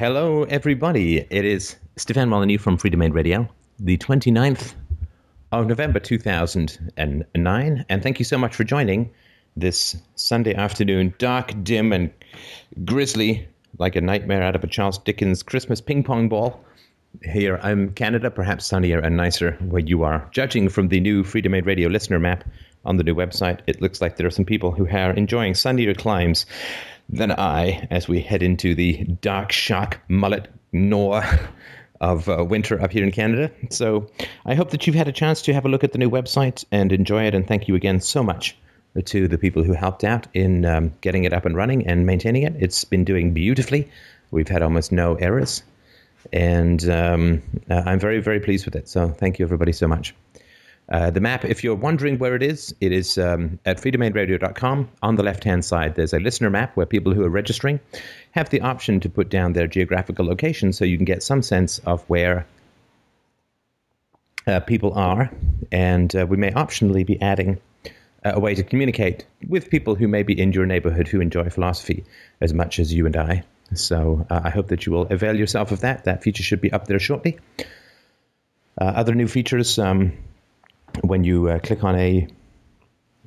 Hello, everybody. It is Stefan Molyneux from Freedomain Radio, the 29th of November 2009. And thank you so much for joining this Sunday afternoon, dark, dim, and grisly, like a nightmare out of a Charles Dickens Christmas ping pong ball. Here I'm Canada, perhaps sunnier and nicer where you are. Judging from the new Freedomain Radio listener map on the new website, it looks like there are some people who are enjoying sunnier climes than I as we head into the dark shock mullet gnaw of uh, winter up here in Canada. So I hope that you've had a chance to have a look at the new website and enjoy it. And thank you again so much to the people who helped out in um, getting it up and running and maintaining it. It's been doing beautifully. We've had almost no errors. And um, uh, I'm very, very pleased with it. So thank you, everybody, so much. Uh, the map, if you're wondering where it is, it is um, at freedomainradio.com. On the left hand side, there's a listener map where people who are registering have the option to put down their geographical location so you can get some sense of where uh, people are. And uh, we may optionally be adding uh, a way to communicate with people who may be in your neighborhood who enjoy philosophy as much as you and I. So uh, I hope that you will avail yourself of that. That feature should be up there shortly. Uh, other new features. Um, when you uh, click on a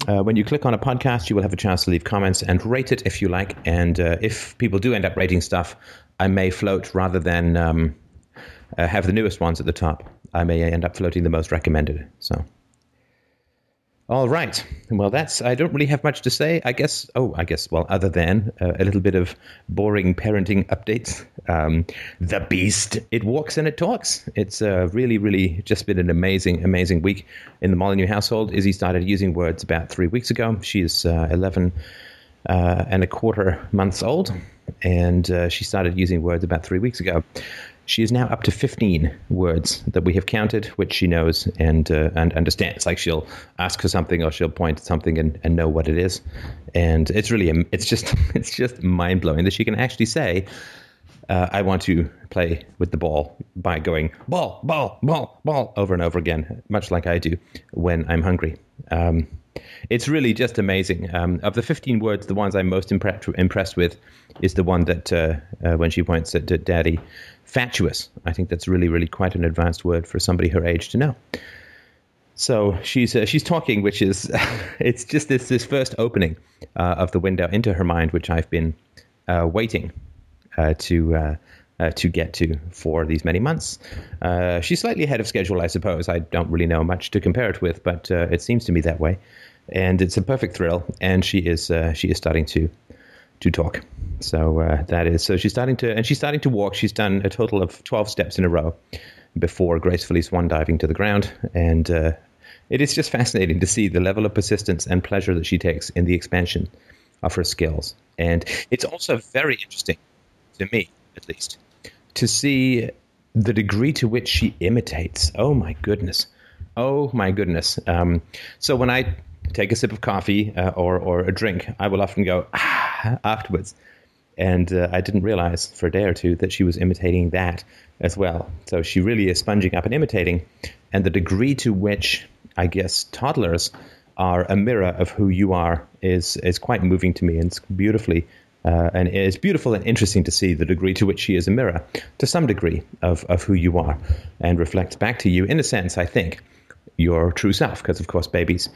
uh, when you click on a podcast, you will have a chance to leave comments and rate it if you like. And uh, if people do end up rating stuff, I may float rather than um, uh, have the newest ones at the top. I may end up floating the most recommended. So. All right. Well, that's. I don't really have much to say. I guess. Oh, I guess. Well, other than uh, a little bit of boring parenting updates. Um, the beast. It walks and it talks. It's uh, really, really just been an amazing, amazing week in the Molyneux household. Izzy started using words about three weeks ago. She is uh, 11 uh, and a quarter months old, and uh, she started using words about three weeks ago. She is now up to 15 words that we have counted, which she knows and uh, and understands. Like she'll ask for something or she'll point at something and, and know what it is. And it's really, it's just, it's just mind blowing that she can actually say, uh, I want to play with the ball by going ball, ball, ball, ball over and over again, much like I do when I'm hungry. Um, it's really just amazing. Um, of the 15 words, the ones I'm most impre- impressed with is the one that uh, uh, when she points at, at daddy, fatuous. I think that's really, really quite an advanced word for somebody her age to know. So she's uh, she's talking, which is it's just this this first opening uh, of the window into her mind, which I've been uh, waiting uh, to. Uh, uh, to get to for these many months. she's slightly ahead of schedule, I suppose. I don't really know much to compare it with, but it seems to me that way. And it's a perfect thrill. And she is she is starting to to talk. So uh, that is so she's starting to and she's starting to walk. She's done a total of twelve steps in a row before gracefully swan diving to the ground, and uh, it is just fascinating to see the level of persistence and pleasure that she takes in the expansion of her skills. And it's also very interesting to me, at least, to see the degree to which she imitates. Oh my goodness. Oh my goodness. Um, so when I take a sip of coffee uh, or, or a drink, I will often go, ah, afterwards. And uh, I didn't realize for a day or two that she was imitating that as well. So she really is sponging up and imitating. And the degree to which, I guess, toddlers are a mirror of who you are is, is quite moving to me. And it's beautifully uh, and it's beautiful and interesting to see the degree to which she is a mirror, to some degree, of, of who you are, and reflects back to you, in a sense, I think, your true self. Because, of course, babies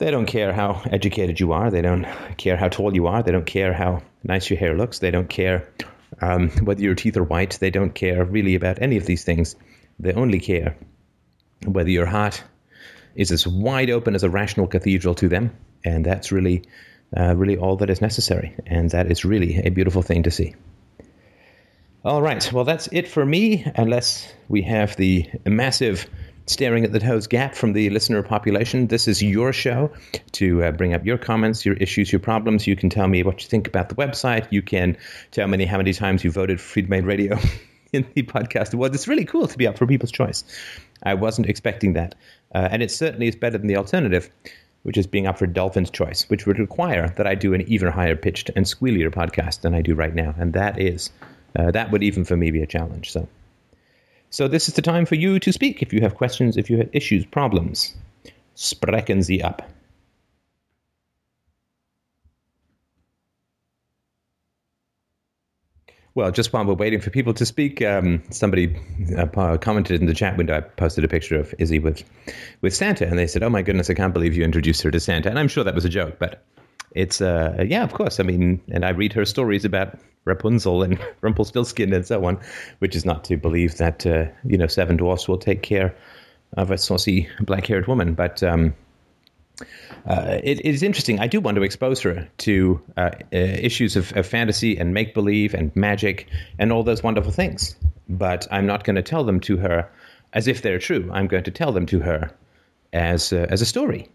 they don't care how educated you are. They don't care how tall you are. They don't care how nice your hair looks. They don't care um, whether your teeth are white. They don't care really about any of these things. They only care whether your heart is as wide open as a rational cathedral to them. And that's really, uh, really all that is necessary. And that is really a beautiful thing to see. All right. Well, that's it for me, unless we have the massive staring at the toes gap from the listener population. This is your show to uh, bring up your comments, your issues, your problems. You can tell me what you think about the website. You can tell me how many times you voted for Freedomain Radio in the podcast awards. It's really cool to be up for People's Choice. I wasn't expecting that. Uh, and it certainly is better than the alternative, which is being up for Dolphin's Choice, which would require that I do an even higher pitched and squealier podcast than I do right now. And that is, uh, that would even for me be a challenge. So so this is the time for you to speak if you have questions, if you have issues, problems. Sprechen Sie ab. Well, just while we're waiting for people to speak, um, somebody uh, commented in the chat window. I posted a picture of Izzy with with Santa, and they said, "Oh my goodness, I can't believe you introduced her to Santa." And I'm sure that was a joke, but it's uh, yeah, of course. I mean, and I read her stories about Rapunzel and Rumpelstiltskin and so on, which is not to believe that uh, you know seven dwarfs will take care of a saucy black-haired woman, but. Um, uh, it, is interesting. I do want to expose her to uh, uh, issues of, of, fantasy and make believe and magic and all those wonderful things. But I'm not going to tell them to her as if they're true. I'm going to tell them to her as uh, as a story.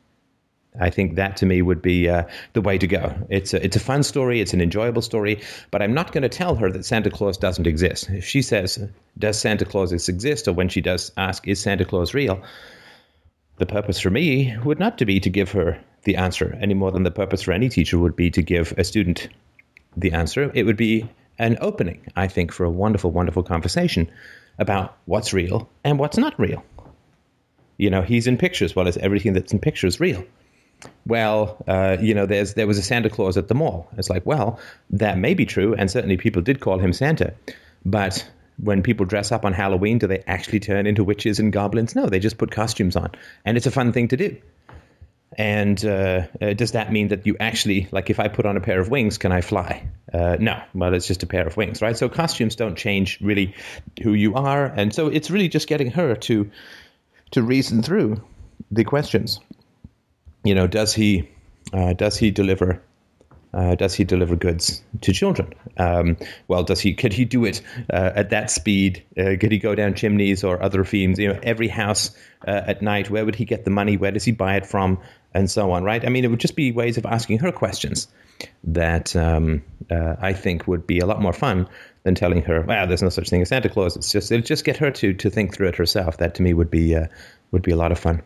I think that to me would be uh, the way to go. It's a, it's a fun story, it's an enjoyable story, but I'm not going to tell her that Santa Claus doesn't exist. If she says, "Does Santa Claus exist?" or when she does ask, "Is Santa Claus real?" the purpose for me would not to be to give her the answer any more than the purpose for any teacher would be to give a student the answer. It would be an opening, I think, for a wonderful, wonderful conversation about what's real and what's not real. You know, he's in pictures. Well, is everything that's in pictures real? Well, uh, you know, there's there was a Santa Claus at the mall. It's like, well, that may be true, and certainly people did call him Santa, but when people dress up on Halloween, do they actually turn into witches and goblins? No, they just put costumes on, and it's a fun thing to do. And uh, uh, does that mean that you actually, like, if I put on a pair of wings, can I fly? Uh, no, well, it's just a pair of wings, right? So costumes don't change really who you are, and so it's really just getting her to to reason through the questions. You know, does he uh, does he deliver uh, does he deliver goods to children? Um, well, does he? Could he do it uh, at that speed? Uh, could he go down chimneys or other themes? You know, every house uh, at night. Where would he get the money? Where does he buy it from? And so on. Right? I mean, it would just be ways of asking her questions that um, uh, I think would be a lot more fun than telling her, "Well, there's no such thing as Santa Claus." It's just it'll just get her to to think through it herself. That to me would be uh, would be a lot of fun.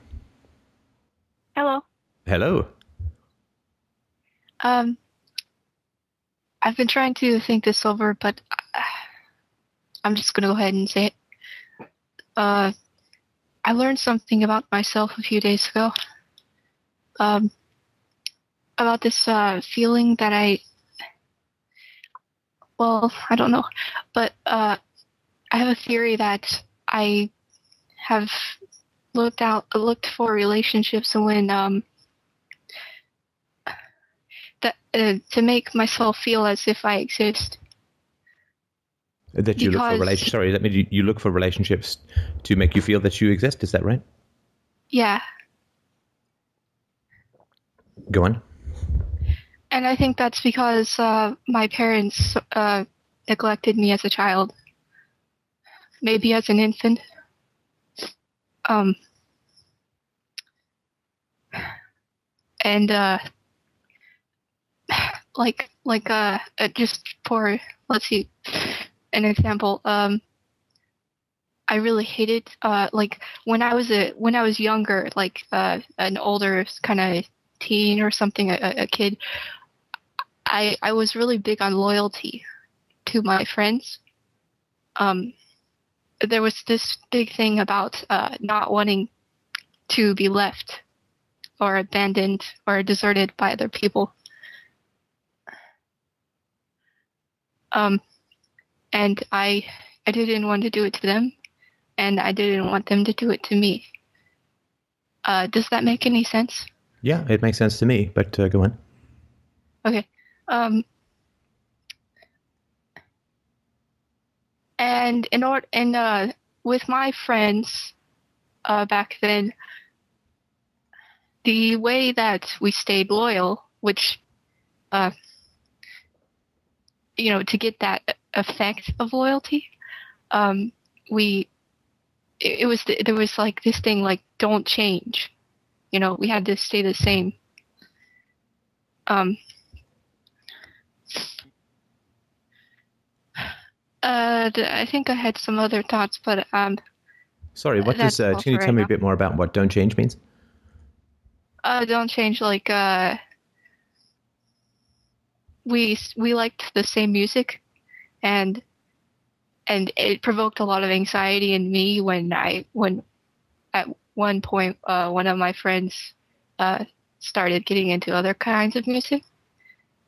Hello. Hello. Um, I've been trying to think this over, but I'm just going to go ahead and say it. Uh, I learned something about myself a few days ago. Um, about this uh, feeling that I, well, I don't know, but uh, I have a theory that I have looked out, looked for relationships, when um, that uh, to make myself feel as if I exist. That you because, look for relationships. Sorry, that means you, you look for relationships to make you feel that you exist. Is that right? Yeah. Go on. And I think that's because uh, my parents uh, neglected me as a child, maybe as an infant. Um, and uh, like like uh, uh just for let's see an example um I really hated uh like when I was a when I was younger like uh an older kind of teen or something a, a kid I I was really big on loyalty to my friends. Um there was this big thing about uh not wanting to be left or abandoned or deserted by other people Um, and I I didn't want to do it to them, and I didn't want them to do it to me. Uh, does that make any sense? Yeah, it makes sense to me. But uh, go on. Okay. Um, and in order, and uh, with my friends uh, back then, the way that we stayed loyal, which uh, you know, to get that effect of loyalty, um, we, it, it was, there was like this thing like, don't change. You know, we had to stay the same. Um, uh, I think I had some other thoughts, but um. Sorry, what does? Uh, can you tell right me now. a bit more about what "don't change" means? Uh, don't change like uh we we liked the same music, and and it provoked a lot of anxiety in me when I when at one point uh, one of my friends uh, started getting into other kinds of music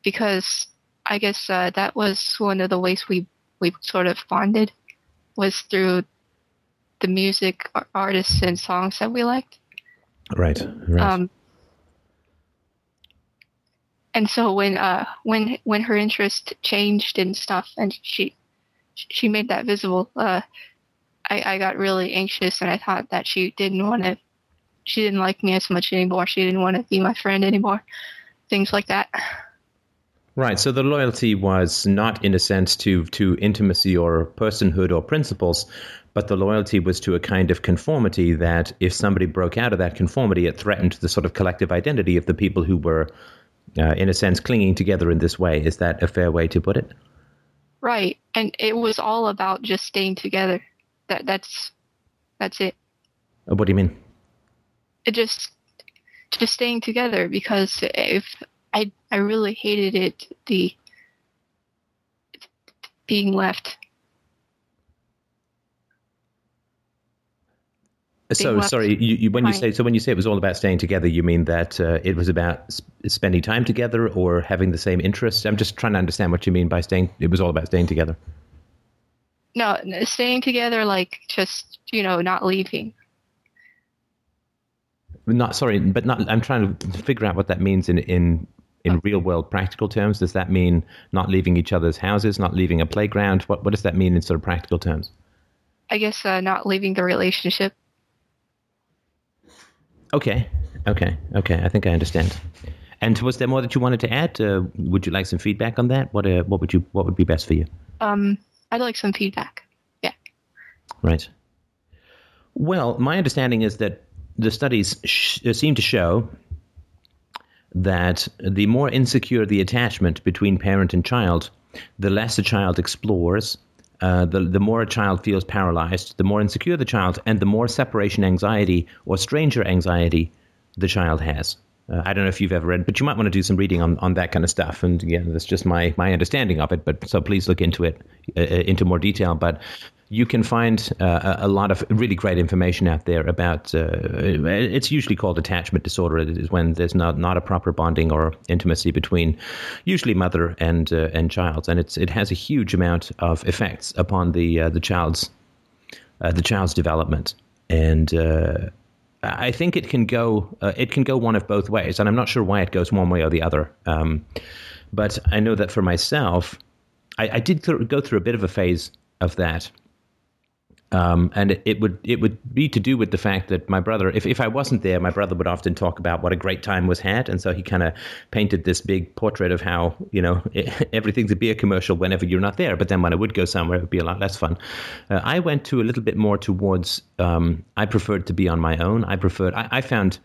because I guess uh, that was one of the ways we we sort of bonded was through the music artists and songs that we liked. Right. Right. Um, and so when uh when when her interest changed and stuff and she she made that visible uh I, I got really anxious and I thought that she didn't want to she didn't like me as much anymore. She didn't want to be my friend anymore. Things like that. Right. So the loyalty was not in a sense to to intimacy or personhood or principles but the loyalty was to a kind of conformity that if somebody broke out of that conformity it threatened the sort of collective identity of the people who were uh, in a sense, clinging together in this way. Is that a fair way to put it? Right, and it was all about just staying together. That that's that's it. Uh, what do you mean? It just just staying together because if I I really hated it the being left So sorry, you, you, when you say so when you say it was all about staying together, you mean that uh, it was about sp- spending time together or having the same interests? I'm just trying to understand what you mean by staying. It was all about staying together. No, staying together, like just you know, not leaving. Not sorry, but not. I'm trying to figure out what that means in in in real world practical terms. Does that mean not leaving each other's houses, not leaving a playground? What what does that mean in sort of practical terms? I guess uh, not leaving the relationship. Okay, okay, okay. I think I understand. And was there more that you wanted to add? Uh, would you like some feedback on that? What uh, what would you what would be best for you? Um, I'd like some feedback. Yeah. Right. Well, my understanding is that the studies sh- uh, seem to show that the more insecure the attachment between parent and child, the less a child explores, uh, the, the more a child feels paralyzed, the more insecure the child, and the more separation anxiety or stranger anxiety the child has. Uh, I don't know if you've ever read, but you might want to do some reading on, on that kind of stuff. And again, that's just my, my understanding of it. But so please look into it uh, uh into more detail. But you can find uh, a lot of really great information out there about. Uh, it's usually called attachment disorder. It is when there's not not a proper bonding or intimacy between, usually mother and uh, and child, and it's it has a huge amount of effects upon the uh, the child's uh, the child's development and. Uh, I think it can go it can go one of both ways, and I'm not sure why it goes one way or the other. Um, but I know that for myself, I, I did th- go through a bit of a phase of that um, and it, it, would it would be to do with the fact that my brother, if, if I wasn't there, my brother would often talk about what a great time was had, and so he kind of painted this big portrait of how you know it, everything's a beer commercial whenever you're not there. But then when I would go somewhere, it would be a lot less fun. Uh, I went to a little bit more towards. Um, I preferred to be on my own. I preferred. I, I found.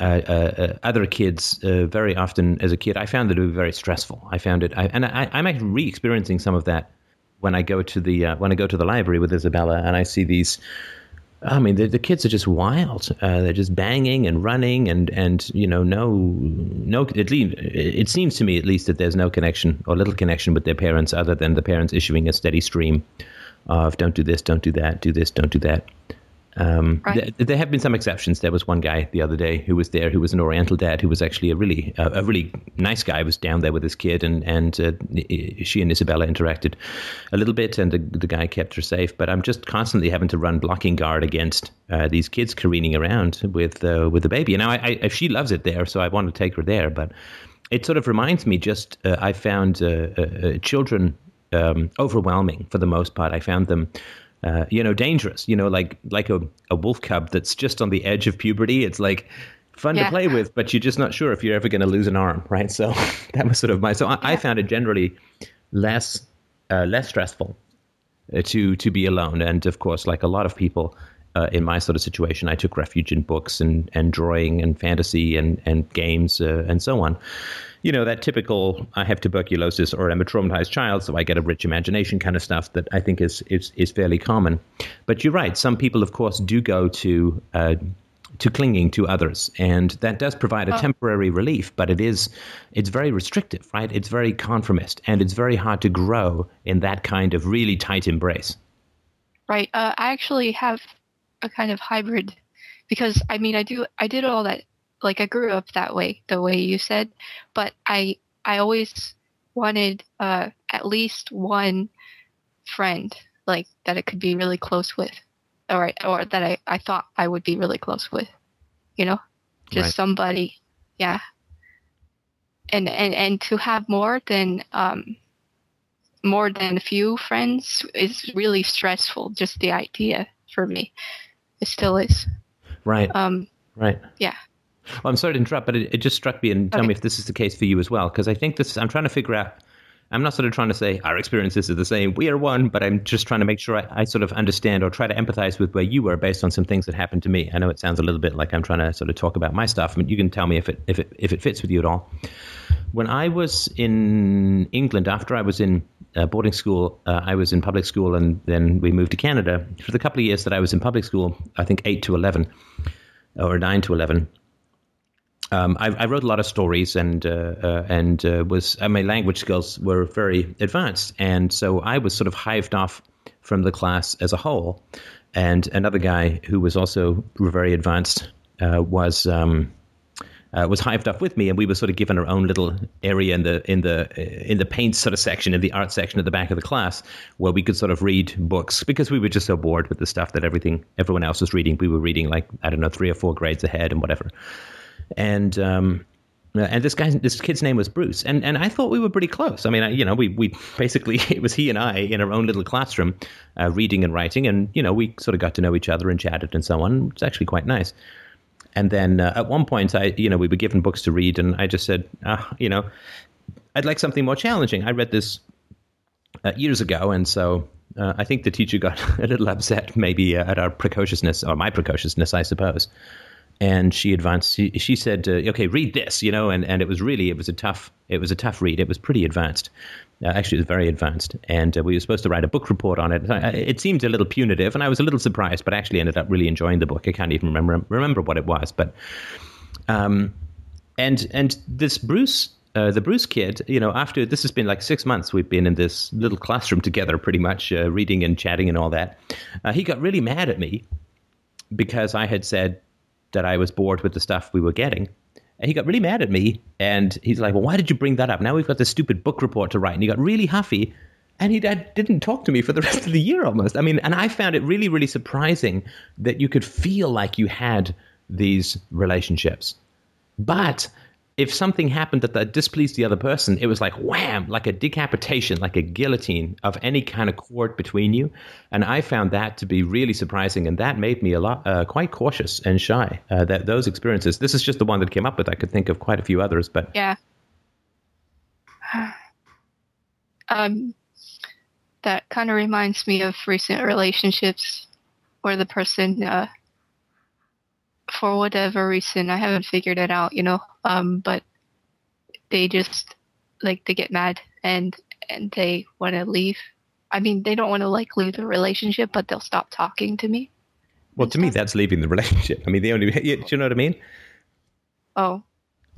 Uh, uh, uh other kids uh, very often as a kid, I found that it was very stressful. I found it, I, and I, I'm actually re-experiencing some of that when I go to the uh, when I go to the library with Isabella and I see these. I mean, the, the kids are just wild. Uh, they're just banging and running, and, and you know, no, no. At least it seems to me, at least, that there's no connection or little connection with their parents, other than the parents issuing a steady stream of "Don't do this, don't do that, do this, don't do that." Um, right. there have been some exceptions. There was one guy the other day who was there, who was an Oriental dad, who was actually a really uh, a really nice guy. Was down there with his kid, and and uh, she and Isabella interacted a little bit, and the, the guy kept her safe. But I'm just constantly having to run blocking guard against uh, these kids careening around with uh, with the baby. And now I, I, she loves it there, so I want to take her there. But it sort of reminds me. Just uh, I found uh, children um, overwhelming for the most part. I found them uh, you know, dangerous. You know, like like a, a wolf cub that's just on the edge of puberty. It's like fun yeah. to play with, but you're just not sure if you're ever going to lose an arm, right? So that was sort of my. So I, yeah. I found it generally less uh, less stressful uh, to to be alone, and of course, like a lot of people. Uh, in my sort of situation, I took refuge in books and, and drawing and fantasy and, and games uh, and so on you know, that typical I have tuberculosis or I'm a traumatized child, so I get a rich imagination kind of stuff that I think is is, is fairly common. But you're right. Some people, of course, do go to uh, to clinging to others, and that does provide a oh. temporary relief. But it is it's very restrictive, right? It's very conformist, and it's very hard to grow in that kind of really tight embrace. Right. Uh, I actually have a kind of hybrid because I mean I do I did all that like I grew up that way, the way you said, but I I always wanted uh, at least one friend like that I could be really close with, or or that I I thought I would be really close with, you know, just Right. somebody, yeah. And and and to have more than um more than a few friends is really stressful. Just the idea for me, it still is. Right. Um, Right. yeah. Well, I'm sorry to interrupt, but it, it just struck me, and tell Okay. me if this is the case for you as well, because I think this. I'm trying to figure out. I'm not sort of trying to say our experiences are the same. We are one, but I'm just trying to make sure I, I sort of understand or try to empathize with where you were based on some things that happened to me. I know it sounds a little bit like I'm trying to sort of talk about my stuff, but you can tell me if it if it if it fits with you at all. When I was in England, after I was in uh, boarding school, uh, I was in public school, and then we moved to Canada. For the couple of years that I was in public school, I think eight to eleven, or nine to eleven, um, I, I wrote a lot of stories and uh, uh, and uh, was uh, my language skills were very advanced, and so I was sort of hived off from the class as a whole. And another guy who was also very advanced uh, was. Um, uh, was hived off with me, and we were sort of given our own little area in the in the in the paint sort of section, in the art section at the back of the class, where we could sort of read books because we were just so bored with the stuff that everything everyone else was reading. We were reading like I don't know three or four grades ahead and whatever. And um, and this guy, this kid's name was Bruce, and and I thought we were pretty close. I mean, I, you know, we we basically it was he and I in our own little classroom, uh, reading and writing, and you know, we sort of got to know each other and chatted and so on. It's actually quite nice. And then uh, at one point, I, you know, we were given books to read, and I just said, ah, you know, I'd like something more challenging. I read this uh, years ago, and so uh, I think the teacher got a little upset, maybe uh, at our precociousness or my precociousness, I suppose. And she advanced. She, she said, uh, "Okay, read this," you know, and, and it was really it was a tough it was a tough read. It was pretty advanced. Uh, actually, it was very advanced, and uh, we were supposed to write a book report on it. It seemed a little punitive, and I was a little surprised, but actually ended up really enjoying the book. I can't even remember remember what it was, but um, and and this Bruce, uh, the Bruce kid, you know, after this has been like six months, we've been in this little classroom together, pretty much uh, reading and chatting and all that. Uh, he got really mad at me because I had said that I was bored with the stuff we were getting. And he got really mad at me, and he's like, "Well, why did you bring that up? Now we've got this stupid book report to write." And he got really huffy, and he did- didn't talk to me for the rest of the year almost. I mean, and I found it really, really surprising that you could feel like you had these relationships. But if something happened that, that displeased the other person, it was like wham, like a decapitation, like a guillotine of any kind of cord between you. And I found that to be really surprising, and that made me a lot uh, quite cautious and shy. Uh, that those experiences. This is just the one that came up with. I could think of quite a few others, but Yeah. Um, that kind of reminds me of recent relationships where the person, uh, for whatever reason, I haven't figured it out, you know, um, but they just like they get mad and and they want to leave. I mean, they don't want to like leave the relationship, but they'll stop talking to me. well, to me, that's leaving the relationship. I mean, the only do you know what I mean? Oh,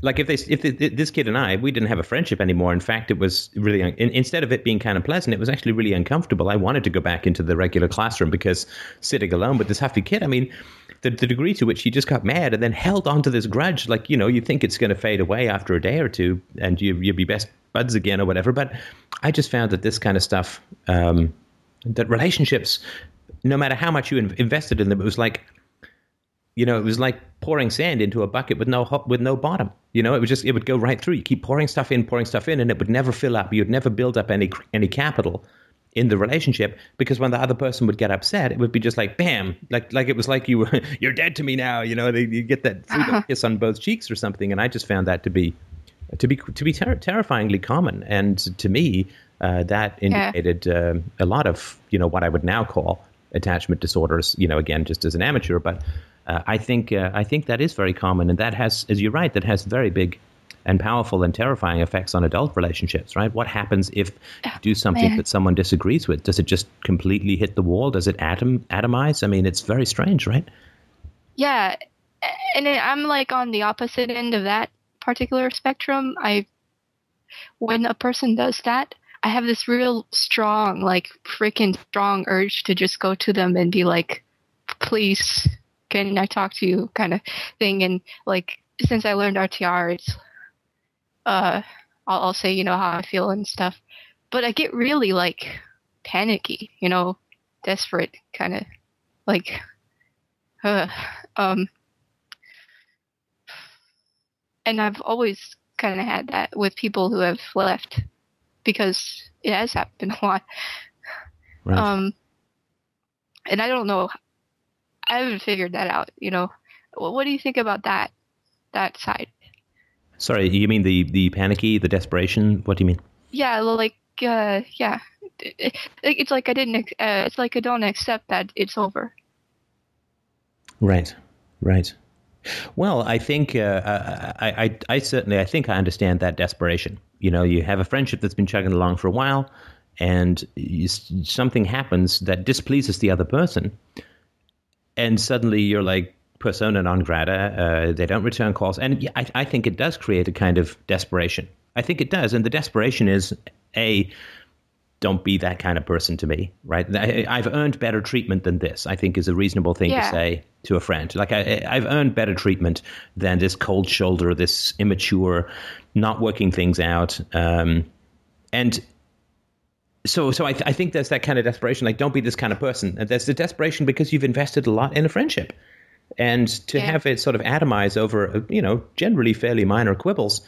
like if they if they, this kid and I we didn't have a friendship anymore. In fact, it was really instead of it being kind of pleasant, it was actually really uncomfortable. I wanted to go back into the regular classroom because sitting alone with this huffy kid. I mean, the, the degree to which he just got mad and then held on to this grudge, like you know, you think it's going to fade away after a day or two, and you you'll be best buds again or whatever. But I just found that this kind of stuff, um, that relationships, no matter how much you in- invested in them, it was like you know, it was like pouring sand into a bucket with no ho- with no bottom. You know, it would just it would go right through. You keep pouring stuff in, pouring stuff in, and it would never fill up. You'd never build up any any capital in the relationship because when the other person would get upset, it would be just like bam, like like it was like you were you're dead to me now. You know, you get that freedom kiss on both cheeks or something. And I just found that to be to be to be ter- terrifyingly common. And to me, uh, that Yeah. indicated uh, a lot of you know what I would now call attachment disorders. You know, again, just as an amateur, but uh, I think uh, I think that is very common, and that has, as you're right, that has very big and powerful and terrifying effects on adult relationships. Right? What happens if you do something man. that someone disagrees with? Does it just completely hit the wall? Does it atom atomize? I mean, it's very strange, right? Yeah, and I'm like on the opposite end of that particular spectrum. I when a person does that, I have this real strong, like freaking strong urge to just go to them and be like, "Please, can I talk to you?" kind of thing. And like since I learned RTR, it's uh, I'll, I'll say you know how I feel and stuff. But I get really like panicky, you know, desperate kind of like uh, um and I've always kind of had that with people who have left because it has happened a lot. Right. Um and I don't know I haven't figured that out, you know. What, what do you think about that that side? Sorry, you mean the the panicky, the desperation? What do you mean? Yeah, like uh yeah. It- it- It's like I didn't uh, it's like I don't accept that it's over. Right, right. Well, I think uh, I, I, I certainly I think I understand that desperation. You know, you have a friendship that's been chugging along for a while, and you, something happens that displeases the other person, and suddenly you're like persona non grata. Uh, they don't return calls, and I, I think it does create a kind of desperation. I think it does, and the desperation is a don't be that kind of person to me, right? I've earned better treatment than this. I think is a reasonable thing to say to a friend. Like I, I've earned better treatment than this cold shoulder, this immature, not working things out, um, and so so I, th- I think there's that kind of desperation. Like, don't be this kind of person. And there's the desperation because you've invested a lot in a friendship, and to Yeah. have it sort of atomize over you know generally fairly minor quibbles.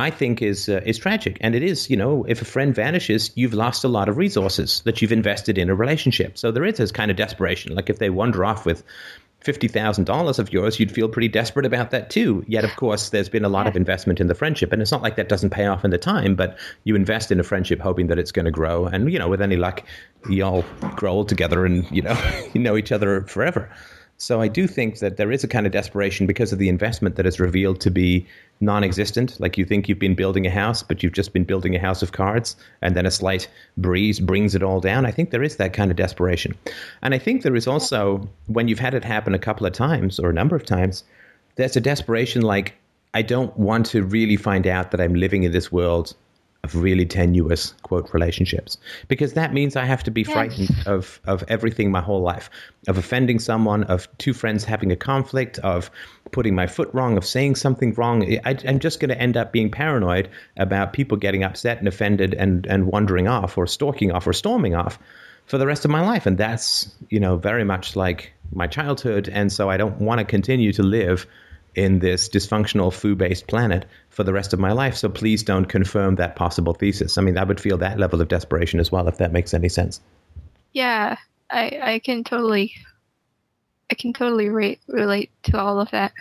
I think is uh, is tragic, and it is. You know, if a friend vanishes, you've lost a lot of resources that you've invested in a relationship. So there is this kind of desperation. Like if they wander off with fifty thousand dollars of yours, you'd feel pretty desperate about that too. Yet, of course, there's been a lot of investment in the friendship, and it's not like that doesn't pay off in the time. But you invest in a friendship hoping that it's going to grow, and you know, with any luck, y'all grow old together, and you know, you know each other forever. So I do think that there is a kind of desperation because of the investment that is revealed to be non-existent. Like you think you've been building a house, but you've just been building a house of cards, and then a slight breeze brings it all down. I think there is that kind of desperation, and I think there is also when you've had it happen a couple of times or a number of times, there's a desperation like I don't want to really find out that I'm living in this world of really tenuous quote relationships. Because that means I have to be frightened of of everything my whole life. Of offending someone of two friends having a conflict of putting my foot wrong of saying something wrong. I, I'm just going to end up being paranoid about people getting upset and offended and and wandering off or stalking off or storming off for the rest of my life. And that's you know very much like my childhood. And so I don't want to continue to live in this dysfunctional foo-based planet for the rest of my life. So please don't confirm that possible thesis. I mean, I would feel that level of desperation as well, if that makes any sense. Yeah, I I can totally I can totally re- relate to all of that.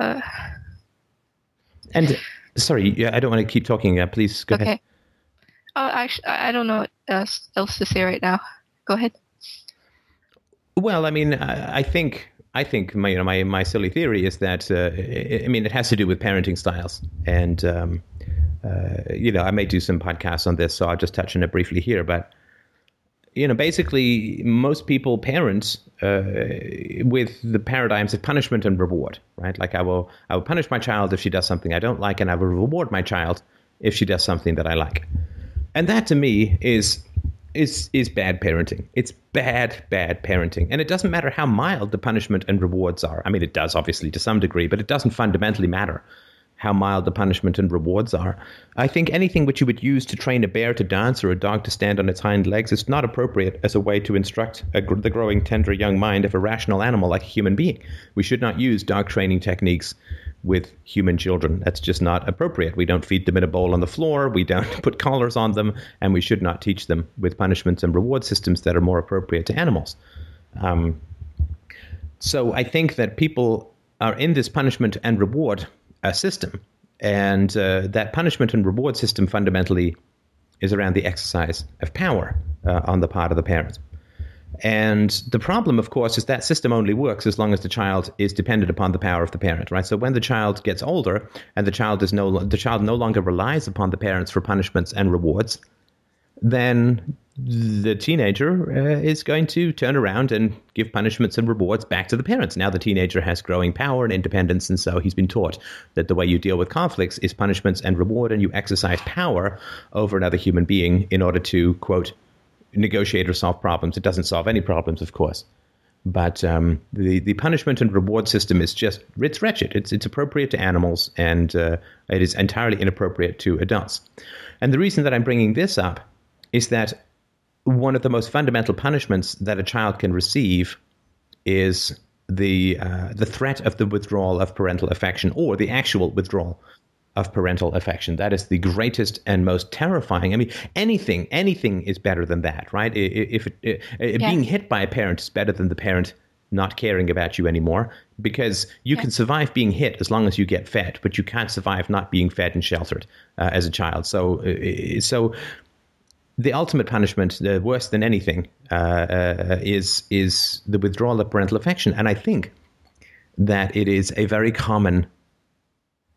Uh, And sorry, yeah, I don't want to keep talking. Uh, please go okay. ahead. Oh, actually, I don't know what else, else to say right now. Go ahead. Well, I mean, I, I think I think my you know my my silly theory is that uh, I, mean it has to do with parenting styles, and um, uh, you know I may do some podcasts on this, so I'll just touch on it briefly here. But you know, basically, most people parent uh, with the paradigms of punishment and reward, right? Like I will I will punish my child if she does something I don't like, and I will reward my child if she does something that I like. And that to me is is is bad parenting. It's bad, bad parenting. And it doesn't matter how mild the punishment and rewards are. I mean, it does obviously to some degree, but it doesn't fundamentally matter how mild the punishment and rewards are. I think anything which you would use to train a bear to dance or a dog to stand on its hind legs is not appropriate as a way to instruct a, the growing, tender young mind of a rational animal like a human being. We should not use dog training techniques with human children. That's just not appropriate. We don't feed them in a bowl on the floor. We don't put collars on them, and we should not teach them with punishments and reward systems that are more appropriate to animals. Um, so I think that people are in this punishment and reward uh, system, and uh, that punishment and reward system fundamentally is around the exercise of power uh, on the part of the parent. And the problem, of course, is that system only works as long as the child is dependent upon the power of the parent, right? So when the child gets older and the child is no the child no longer relies upon the parents for punishments and rewards, then the teenager uh, is going to turn around and give punishments and rewards back to the parents. Now the teenager has growing power and independence, and so he's been taught that the way you deal with conflicts is punishments and reward, and you exercise power over another human being in order to quote negotiate or solve problems. It doesn't solve any problems, of course. But um, the the punishment and reward system is just it's wretched. It's it's appropriate to animals, and uh, it is entirely inappropriate to adults. And the reason that I'm bringing this up is that one of the most fundamental punishments that a child can receive is the uh, the threat of the withdrawal of parental affection or the actual withdrawal of parental affection. That is the greatest and most terrifying. I mean, anything anything is better than that, right? If, if yeah. being hit by a parent is better than the parent not caring about you anymore because you yeah. can survive being hit as long as you get fed, but you can't survive not being fed and sheltered uh, as a child. So, uh, so the ultimate punishment, uh, worse than anything, uh, uh, is is the withdrawal of parental affection. And I think that it is a very common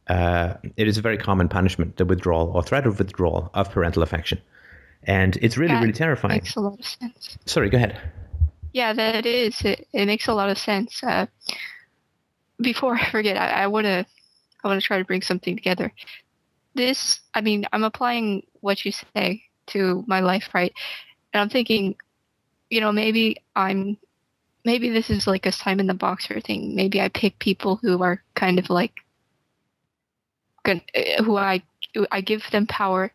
uh, it is a very common punishment, the withdrawal or threat of withdrawal of parental affection. And it's really, that really terrifying. Makes a lot of sense. Sorry, go ahead. Yeah, that is. It, it makes a lot of sense. Uh, before I forget, I want to I want to try to bring something together. This, I mean, I'm applying what you say to my life, right? And I'm thinking, you know, maybe I'm, maybe this is like a Simon the Boxer thing. Maybe I pick people who are kind of like, who I, I give them power,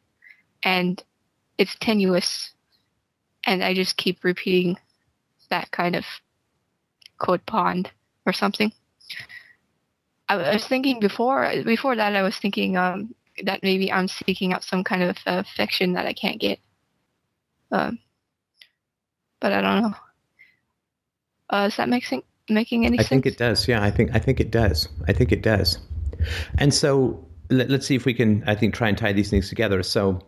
and it's tenuous, and I just keep repeating that kind of code pond or something. I was thinking before before that I was thinking um, that maybe I'm seeking out some kind of uh, affection that I can't get. Um, but I don't know. Uh, is that making making any I sense? I think it does. Yeah, I think I think it does. I think it does. And so let, us see if we can. I think try and tie these things together. So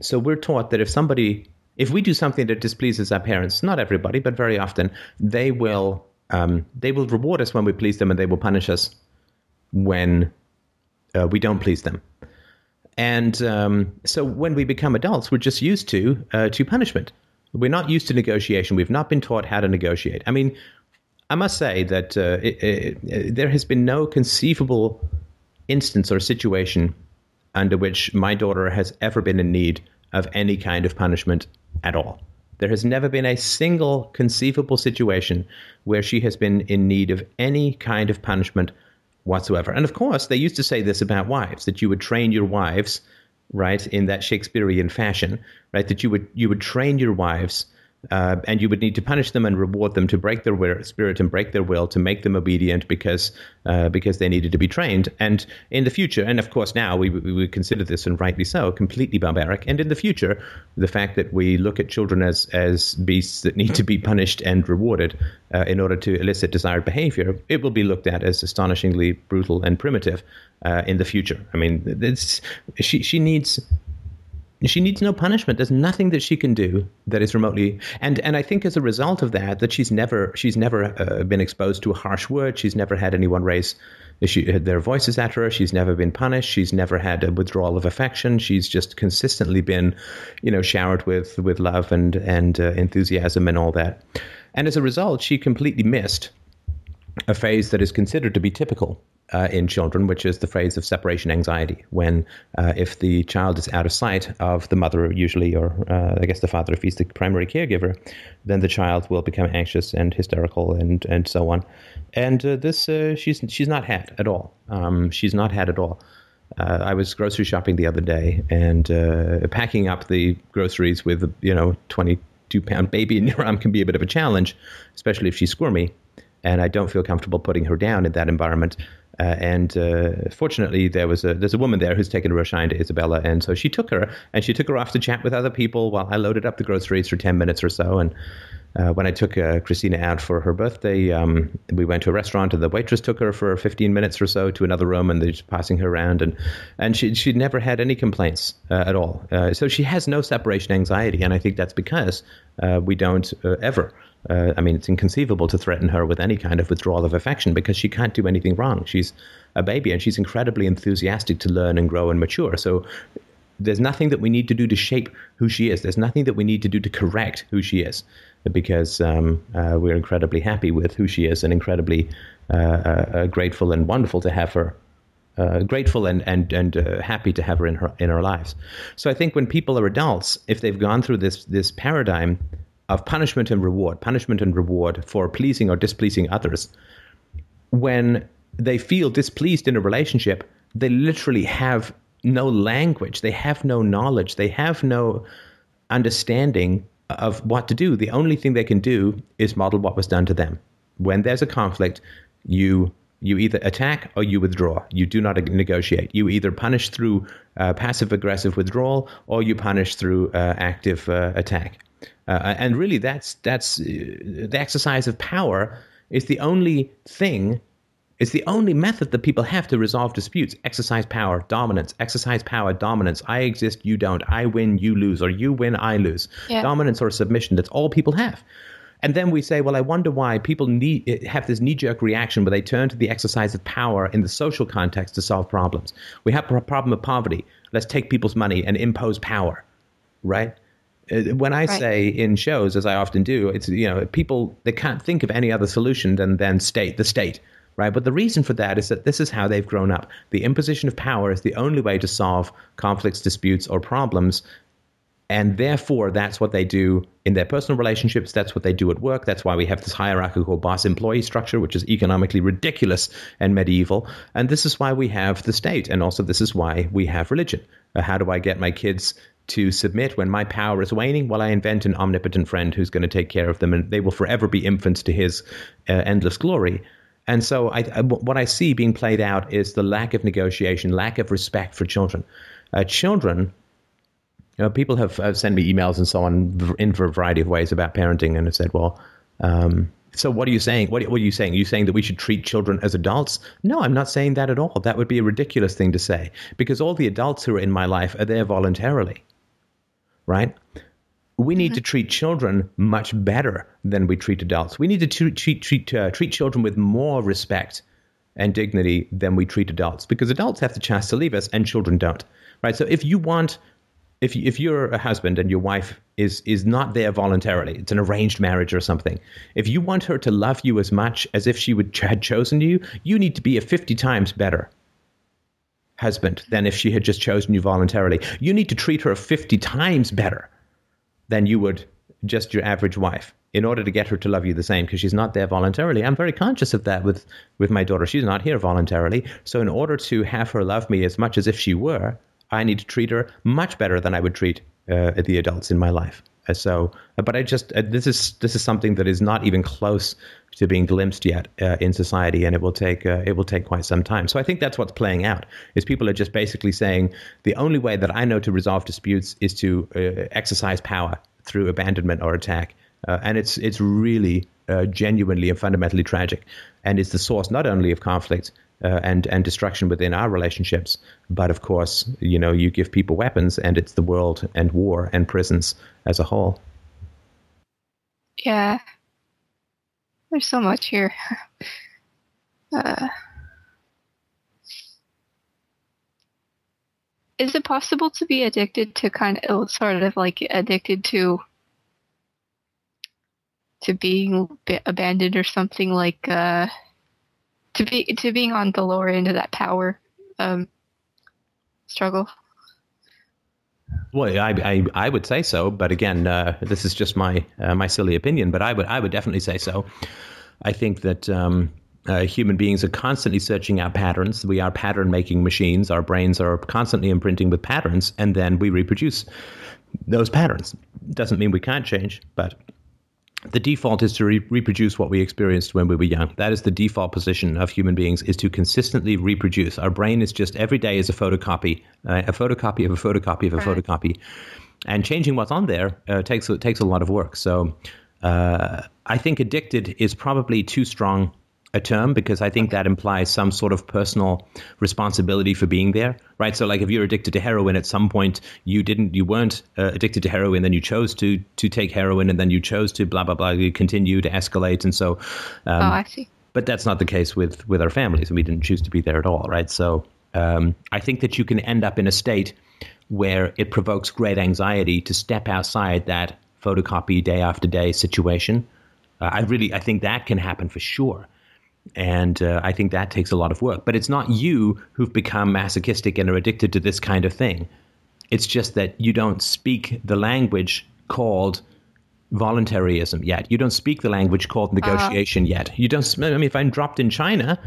so we're taught that if somebody if we do something that displeases our parents, not everybody, but very often, they will um, they will reward us when we please them, and they will punish us when uh, we don't please them. And um, so when we become adults, we're just used to uh, to punishment. We're not used to negotiation. We've not been taught how to negotiate. I mean, I must say that uh, it, it, there has been no conceivable instance or situation under which my daughter has ever been in need of any kind of punishment at all. There has never been a single conceivable situation where she has been in need of any kind of punishment whatsoever. And of course, they used to say this about wives that you would train your wives, right, in that Shakespearean fashion, right, that you would you would train your wives uh, and you would need to punish them and reward them to break their spirit and break their will to make them obedient because uh, because they needed to be trained. And in the future, and of course now we we consider this and rightly so completely barbaric. And in the future, the fact that we look at children as as beasts that need to be punished and rewarded uh, in order to elicit desired behavior, it will be looked at as astonishingly brutal and primitive uh, in the future. I mean, it's, she she needs she needs no punishment. There's nothing that she can do that is remotely and and I think as a result of that that she's never she's never uh, been exposed to a harsh word. She's never had anyone raise she, their voices at her. She's never been punished. She's never had a withdrawal of affection. She's just consistently been, you know, showered with with love and and uh, enthusiasm and all that. And as a result, she completely missed a phase that is considered to be typical uh, in children, which is the phrase of separation anxiety. When, uh, if the child is out of sight of the mother, usually, or uh, I guess the father, if he's the primary caregiver, then the child will become anxious and hysterical and and so on. And uh, this uh, she's she's not had at all. Um, she's not had at all. Uh, I was grocery shopping the other day and packing up the groceries with you know twenty two pound baby in your arm can be a bit of a challenge, especially if she's squirmy and I don't feel comfortable putting her down in that environment. Uh, and uh, fortunately, there was a there's a woman there who's taken a real shine to Isabella, and so she took her and she took her off to chat with other people while I loaded up the groceries for ten minutes or so. And uh, when I took uh, Christina out for her birthday, um, we went to a restaurant, and the waitress took her for 15 minutes or so to another room, and they're just passing her around, and and she she'd never had any complaints uh, at all. Uh, so she has no separation anxiety, and I think that's because we don't ever uh, I mean, it's inconceivable to threaten her with any kind of withdrawal of affection because she can't do anything wrong. She's a baby and she's incredibly enthusiastic to learn and grow and mature. So there's nothing that we need to do to shape who she is. There's nothing that we need to do to correct who she is because um, uh, we're incredibly happy with who she is and incredibly uh, uh, uh grateful and wonderful to have her. Uh, grateful and and and happy to have her in her in our lives. So I think when people are adults, if they've gone through this this paradigm of punishment and reward, punishment and reward for pleasing or displeasing others, when they feel displeased in a relationship, they literally have no language, they have no knowledge, they have no understanding of what to do. The only thing they can do is model what was done to them. When there's a conflict, you you either attack or you withdraw. You do not negotiate. You either punish through uh, passive aggressive withdrawal or you punish through uh, active uh, attack. Uh, and really, that's that's uh, the exercise of power is the only thing. It's the only method that people have to resolve disputes. Exercise power, dominance. Exercise power, dominance. I exist, you don't. I win, you lose, or you win, I lose. Yeah. Dominance or submission. That's all people have. And then we say, well, I wonder why people need, have this knee jerk reaction where they turn to the exercise of power in the social context to solve problems. We have a problem of poverty. Let's take people's money and impose power, right? Uh, when I right. say in shows, as I often do, it's you know people they can't think of any other solution than than state the state, right? But the reason for that is that this is how they've grown up. The imposition of power is the only way to solve conflicts, disputes, or problems and therefore, that's what they do in their personal relationships. That's what they do at work. That's why we have this hierarchical boss employee structure, which is economically ridiculous and medieval. And this is why we have the state. And also, this is why we have religion. Uh, how do I get my kids to submit when my power is waning? while I invent an omnipotent friend who's going to take care of them, and they will forever be infants to his uh, endless glory. And so, I, I, what I see being played out is the lack of negotiation, lack of respect for children. Uh, children you know, people have, have sent me emails and so on in for a variety of ways about parenting, and have said, "Well, um, so what are you saying? What, what, are you saying? Are you saying that we should treat children as adults? No, I'm not saying that at all. That would be a ridiculous thing to say because all the adults who are in my life are there voluntarily, right? We need mm-hmm. to treat children much better than we treat adults. We need to treat treat treat, uh, treat children with more respect and dignity than we treat adults because adults have the chance to leave us and children don't, right? So if you want if if you're a husband and your wife is is not there voluntarily, it's an arranged marriage or something. If you want her to love you as much as if she would had chosen you, you need to be a fifty times better husband than if she had just chosen you voluntarily. You need to treat her fifty times better than you would just your average wife in order to get her to love you the same because she's not there voluntarily. I'm very conscious of that with with my daughter. She's not here voluntarily. So in order to have her love me as much as if she were, I need to treat her much better than I would treat uh, the adults in my life. Uh, so, but I just uh, this is this is something that is not even close to being glimpsed yet uh, in society, and it will take uh, it will take quite some time. So I think that's what's playing out. Is people are just basically saying the only way that I know to resolve disputes is to exercise power through abandonment or attack, and it's it's really genuinely and fundamentally tragic, and it's the source not only of conflict uh, and and destruction within our relationships. But of course, you know, you give people weapons, and it's the world and war and prisons as a whole. Yeah, there's so much here. Uh, is it possible to be addicted to kind of sort of like addicted to to being abandoned or something like uh to be to being on the lower end of that power um, struggle. Well, I, I, I would say so, but again, uh, this is just my uh, my silly opinion. But I would I would definitely say so. I think that um, uh, human beings are constantly searching out patterns. We are pattern making machines. Our brains are constantly imprinting with patterns, and then we reproduce those patterns. Doesn't mean we can't change, but the default is to re- reproduce what we experienced when we were young. That is the default position of human beings is to consistently reproduce. Our brain is just every day is a photocopy, uh, a photocopy of a photocopy of a right. photocopy, and changing what's on there uh, takes takes a lot of work. So uh, I think addicted is probably too strong a term because I think that implies some sort of personal responsibility for being there, right? So, like if you're addicted to heroin, at some point you didn't, you weren't uh, addicted to heroin, then you chose to to take heroin, and then you chose to blah blah blah, you continue to escalate, and so. Um, oh, I see. But that's not the case with with our families, and we didn't choose to be there at all, right? So, um, I think that you can end up in a state where it provokes great anxiety to step outside that photocopy day after day situation. Uh, I really, I think that can happen for sure. And uh, I think that takes a lot of work. But it's not you who've become masochistic and are addicted to this kind of thing. It's just that you don't speak the language called voluntarism yet. You don't speak the language called uh-huh. negotiation uh, yet. You don't. I mean, if I'm dropped in China,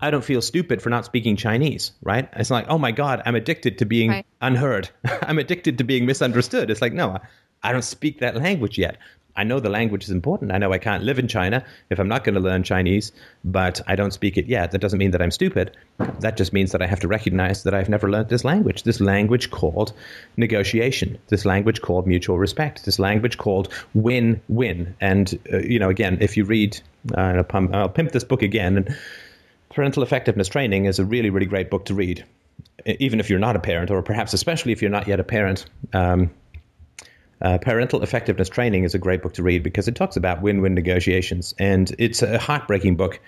I don't feel stupid for not speaking Chinese, right? It's like, oh my god, I'm addicted to being right. unheard. I'm addicted to being misunderstood. It's like, no, I don't speak that language yet. I know the language is important. I know I can't live in China if I'm not going to learn Chinese, but I don't speak it yet. That doesn't mean that I'm stupid. That just means that I have to recognize that I've never learned this language. This language called negotiation. This language called mutual respect. This language called win-win. And uh, you know, again, if you read, uh, I'll, pimp this book again. And Parental Effectiveness Training is a really, really great book to read, even if you're not a parent, or perhaps especially if you're not yet a parent. Um, uh, Parental Effectiveness Training is a great book to read because it talks about win win negotiations. And it's a heartbreaking book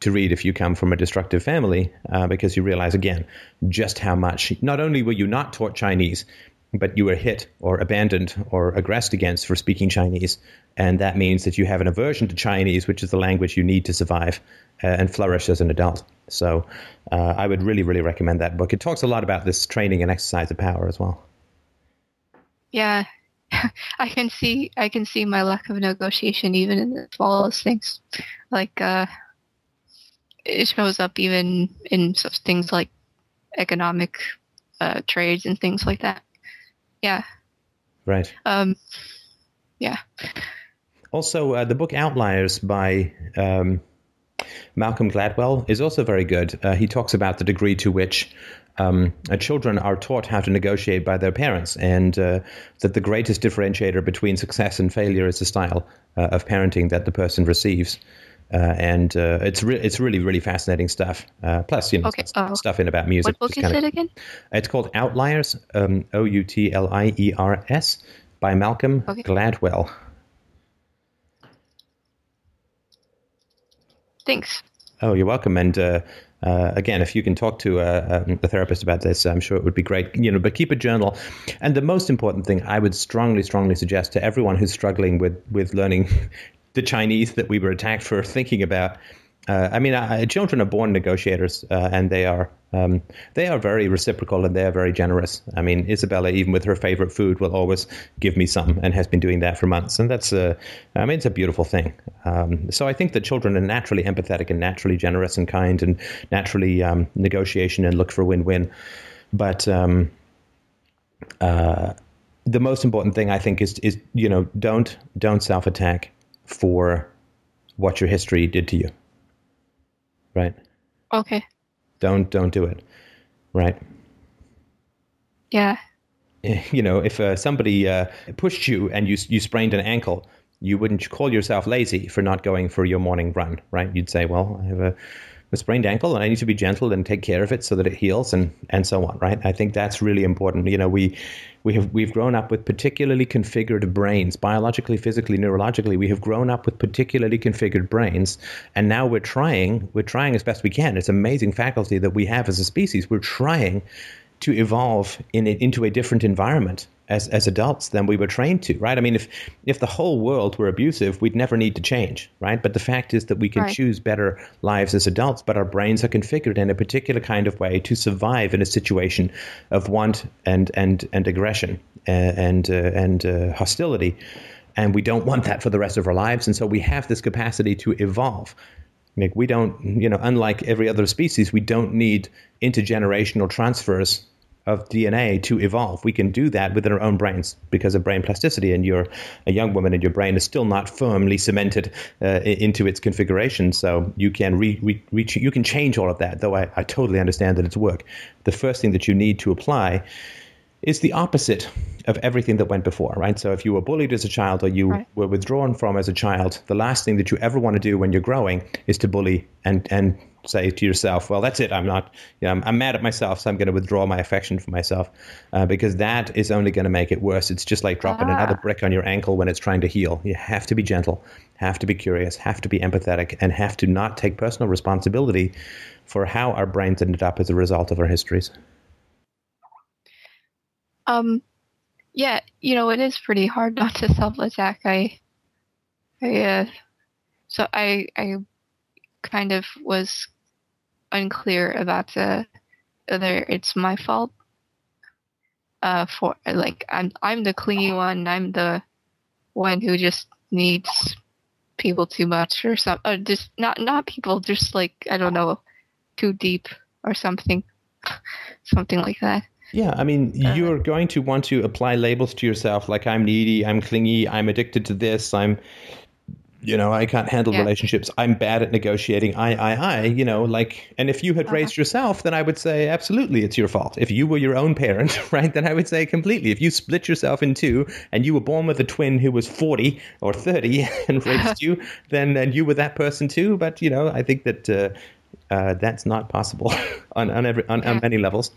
to read if you come from a destructive family uh, because you realize, again, just how much. Not only were you not taught Chinese, but you were hit or abandoned or aggressed against for speaking Chinese. And that means that you have an aversion to Chinese, which is the language you need to survive uh, and flourish as an adult. So uh, I would really, really recommend that book. It talks a lot about this training and exercise of power as well. Yeah, I can see I can see my lack of negotiation even in the smallest things. Like uh, it shows up even in such things like economic uh, trades and things like that. Yeah. Right. Um. Yeah. Also, uh, the book Outliers by um, Malcolm Gladwell is also very good. Uh, he talks about the degree to which um, uh, children are taught how to negotiate by their parents, and uh, that the greatest differentiator between success and failure is the style uh, of parenting that the person receives. Uh, and uh, it's re- it's really really fascinating stuff. Uh, plus, you know, Okay, uh, stuff in about music. What book is it again? It's called Outliers, um, O U T L I E R S, by Malcolm Okay. Gladwell. Thanks. Oh, you're welcome. And uh, uh, again, if you can talk to uh, um, a therapist about this, I'm sure it would be great. You know, but keep a journal. And the most important thing, I would strongly, strongly suggest to everyone who's struggling with with learning the Chinese that we were attacked for thinking about. Uh, I mean, uh, children are born negotiators, uh, and they are um, they are very reciprocal and they are very generous. I mean, Isabella, even with her favorite food, will always give me some, and has been doing that for months. And that's a, I mean, it's a beautiful thing. Um, so I think that children are naturally empathetic and naturally generous and kind and naturally um, negotiation and look for win-win. But um, uh, the most important thing I think is is you know don't don't self-attack for what your history did to you. Right. Okay. Don't don't do it. Right. Yeah. you know, if uh, somebody uh, pushed you and you you sprained an ankle, you wouldn't call yourself lazy for not going for your morning run, right? You'd say, well, I have a, a sprained ankle and I need to be gentle and take care of it so that it heals and and so on, right? I think that's really important. You know, we we have we've grown up with particularly configured brains, biologically, physically, neurologically. We have grown up with particularly configured brains, and now we're trying we're trying as best we can. It's amazing faculty that we have as a species. We're trying to evolve in into a different environment as, as adults than we were trained to, right? I mean, if if the whole world were abusive, we'd never need to change, right? But the fact is that we can Right. choose better lives as adults, but our brains are configured in a particular kind of way to survive in a situation of want and and and aggression uh, and uh, and uh, hostility, and we don't want that for the rest of our lives, and so we have this capacity to evolve. Like we don't, you know, unlike every other species, we don't need intergenerational transfers of DNA to evolve. We can do that within our own brains because of brain plasticity. And you're a young woman, and your brain is still not firmly cemented uh, into its configuration. So you can re, re, reach, you can change all of that. Though I, I totally understand that it's work. The first thing that you need to apply is the opposite of everything that went before, right? So if you were bullied as a child or you Right. were withdrawn from as a child, the last thing that you ever want to do when you're growing is to bully and and say to yourself, "Well, that's it. I'm not. You know, I'm, I'm mad at myself, so I'm going to withdraw my affection for myself," uh, because that is only going to make it worse. It's just like dropping Ah. another brick on your ankle when it's trying to heal. You have to be gentle, have to be curious, have to be empathetic, and have to not take personal responsibility for how our brains ended up as a result of our histories. Um, yeah, you know, it is pretty hard not to self-attack. I, I, uh, so I, I kind of was unclear about uh, whether it's my fault. Uh, for like, I'm, I'm the clingy one. I'm the one who just needs people too much or something. or just not, not people, just like I don't know, too deep or something, something like that. Yeah, I mean, you're going to want to apply labels to yourself like I'm needy, I'm clingy, I'm addicted to this, I'm you know, I can't handle Yeah. relationships. I'm bad at negotiating. I, I, I, you know, like, and if you had raised yourself, then I would say absolutely it's your fault. If you were your own parent, right, then I would say completely. If you split yourself in two and you were born with a twin who was 40 or 30 and raised you, then, then you were that person too. But, you know, I think that uh, uh, that's not possible on, on, every, on, on many levels.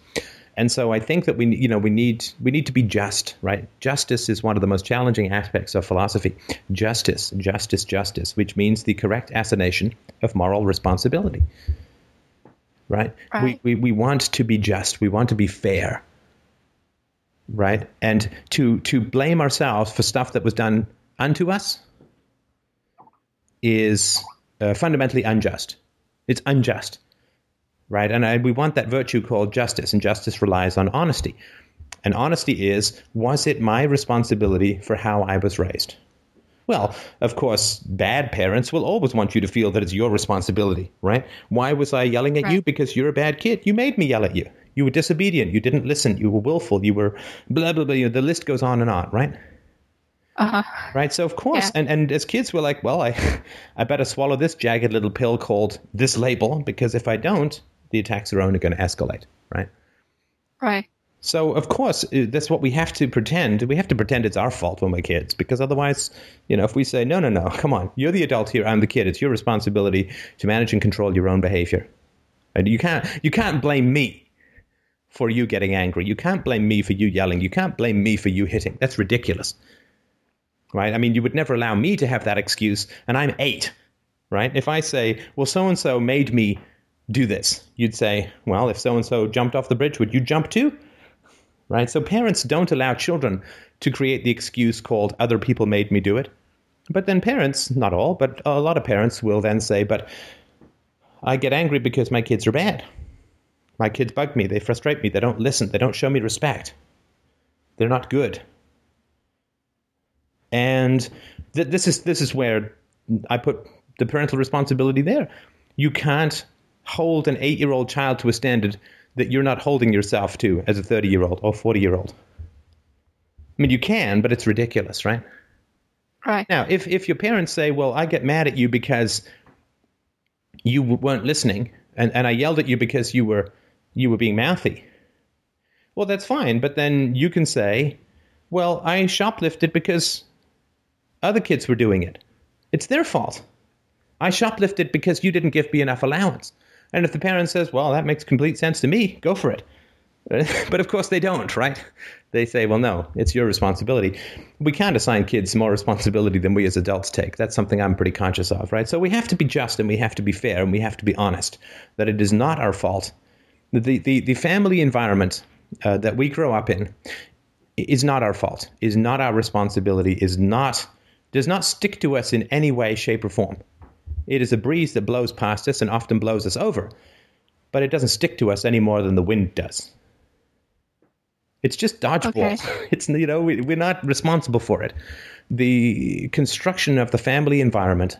And so I think that we, you know, we need we need to be just, right? Justice is one of the most challenging aspects of philosophy. Justice, justice, justice, which means the correct assignation of moral responsibility. Right? Right. We, we we want to be just. We want to be fair. Right? And to to blame ourselves for stuff that was done unto us is uh, fundamentally unjust. It's unjust right? And I, we want that virtue called justice, and justice relies on honesty. And honesty is was it my responsibility for how I was raised? Well, of course, bad parents will always want you to feel that it's your responsibility, right? Why was I yelling at you? Because you're a bad kid. You made me yell at you. You were disobedient. You didn't listen. You were willful. You were blah, blah, blah. You know, the list goes on and on, right? Uh huh. right? So of course, Yeah. and and as kids, we're like, well, I, I better swallow this jagged little pill called this label because if I don't, the attacks are only going to escalate, right? Right. So of course, that's what we have to pretend. We have to pretend it's our fault when we're kids because otherwise, you know, if we say no, no, no, come on, you're the adult here, I'm the kid. It's your responsibility to manage and control your own behavior, and you can't you can't blame me for you getting angry. You can't blame me for you yelling. You can't blame me for you hitting. That's ridiculous right? I mean, you would never allow me to have that excuse, and I'm eight, right? If I say, well, so and so made me do this, you'd say, well, if so and so jumped off the bridge, would you jump too? Right? So parents don't allow children to create the excuse called other people made me do it. But then parents, not all, but a lot of parents will then say, but I get angry because my kids are bad. My kids bug me. They frustrate me. They don't listen. They don't show me respect. They're not good and th- this is this is where I put the parental responsibility there. You can't hold an eight-year-old child to a standard that you're not holding yourself to as a 30-year-old or 40-year-old. I mean, you can, but it's ridiculous, right? Right. Now, if if your parents say, "Well, I get mad at you because you weren't listening, and, and I yelled at you because you were you were being mouthy," well, that's fine. But then you can say, "Well, I shoplifted because other kids were doing it. It's their fault. I shoplifted because you didn't give me enough allowance." And if the parent says, "Well, that makes complete sense to me. Go for it," but of course they don't, right? They say, well, no, it's your responsibility. We can't assign kids more responsibility than we as adults take. That's something I'm pretty conscious of, right? So we have to be just and we have to be fair and we have to be honest that it is not our fault. The, the, the family environment uh, that we grow up in is not our fault, is not our responsibility, is not, does not stick to us in any way, shape, or form. It is a breeze that blows past us and often blows us over, but it doesn't stick to us any more than the wind does. It's just dodgeball. Okay. It's you know we, we're not responsible for it. The construction of the family environment,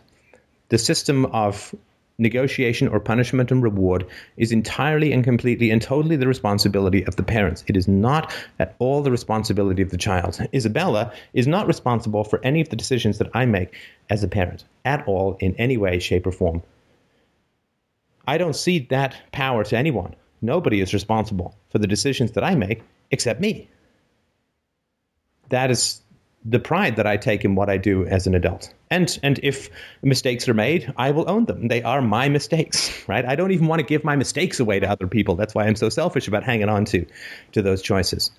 the system of negotiation or punishment and reward is entirely and completely and totally the responsibility of the parents. It is not at all the responsibility of the child. Isabella is not responsible for any of the decisions that I make as a parent at all in any way, shape, or form. I don't cede that power to anyone. Nobody is responsible for the decisions that I make except me. That is the pride that I take in what I do as an adult. And and if mistakes are made, I will own them. They are my mistakes, right? I don't even want to give my mistakes away to other people. That's why I'm so selfish about hanging on to to those choices.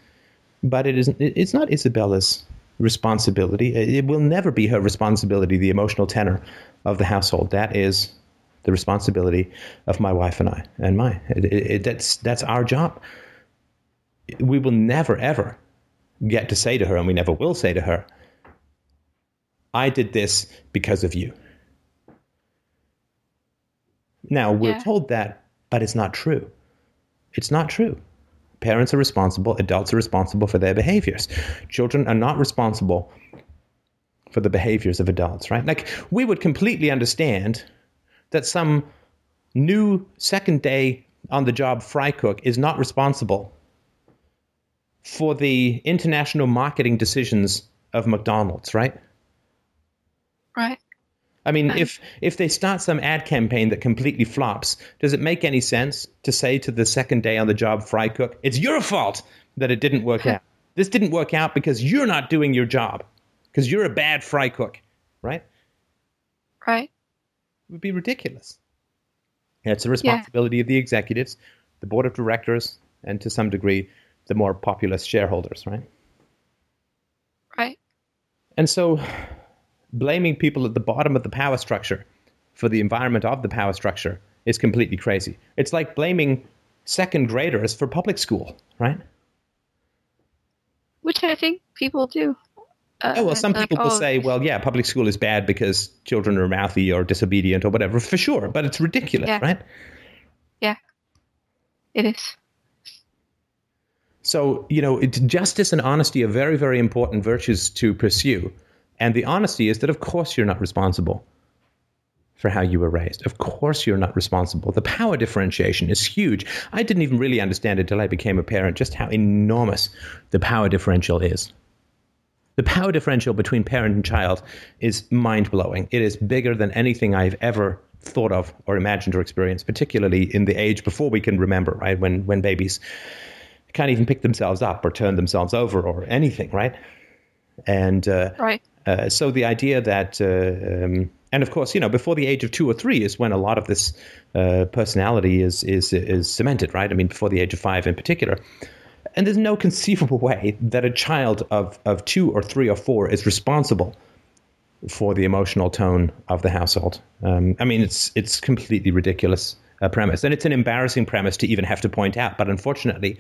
But it isn't it's not Isabella's responsibility. It will never be her responsibility, the emotional tenor of the household. That is the responsibility of my wife and I and. It, it, it, that's that's our job. We will never ever get to say to her, and we never will say to her, "I did this because of you." Now we're Yeah. told that, but it's not true. It's not true. Parents are responsible. Adults are responsible for their behaviors. Children are not responsible for the behaviors of adults, right? Like we would completely understand that some new second day on the job fry cook is not responsible for the international marketing decisions of McDonald's, right? Right. I mean, if if they start some ad campaign that completely flops, does it make any sense to say to the second day on the job fry cook, "It's your fault that it didn't work out. This didn't work out because you're not doing your job, because you're a bad fry cook," right? Right. It would be ridiculous. It's the responsibility yeah. of the executives, the board of directors, and to some degree, the more populous shareholders, right? Right. And so blaming people at the bottom of the power structure for the environment of the power structure is completely crazy. It's like blaming second graders for public school, right? Which I think people do. Uh, oh, well, some people like, will oh, say, well, yeah, public school is bad because children are mouthy or disobedient or whatever, for sure, but it's ridiculous, yeah. right? Yeah, it is. So, you know, justice and honesty are very, very important virtues to pursue. And the honesty is that, of course, you're not responsible for how you were raised. Of course, you're not responsible. The power differentiation is huge. I didn't even really understand it until I became a parent just how enormous the power differential is. The power differential between parent and child is mind blowing. It is bigger than anything I've ever thought of or imagined or experienced, particularly in the age before we can remember, right? When when babies can't even pick themselves up or turn themselves over or anything, right? And uh, right. Uh, so the idea that, uh, um, and of course, you know, before the age of two or three is when a lot of this uh, personality is is is cemented, right? I mean, before the age of five in particular. And there's no conceivable way that a child of, of two or three or four is responsible for the emotional tone of the household. Um, I mean, it's it's completely ridiculous uh, premise, and it's an embarrassing premise to even have to point out. But unfortunately,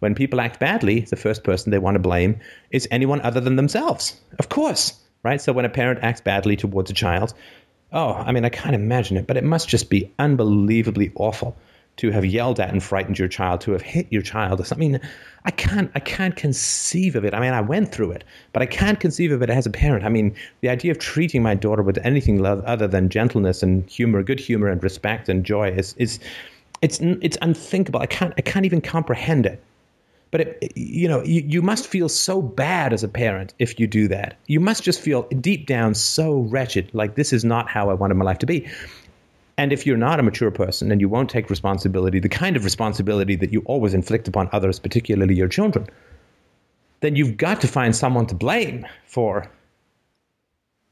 when people act badly, the first person they want to blame is anyone other than themselves. Of course, right? So when a parent acts badly towards a child, oh, I mean, I can't imagine it, but it must just be unbelievably awful to have yelled at and frightened your child, to have hit your child or something. I can't, I can't conceive of it. I mean, I went through it, but I can't conceive of it as a parent. I mean, the idea of treating my daughter with anything other than gentleness and humor, good humor and respect and joy is, is, it's, it's unthinkable. I can't, I can't even comprehend it. But it, you know, you, you must feel so bad as a parent if you do that. You must just feel deep down so wretched, like this is not how I wanted my life to be. And if you're not a mature person and you won't take responsibility, the kind of responsibility that you always inflict upon others, particularly your children, then you've got to find someone to blame for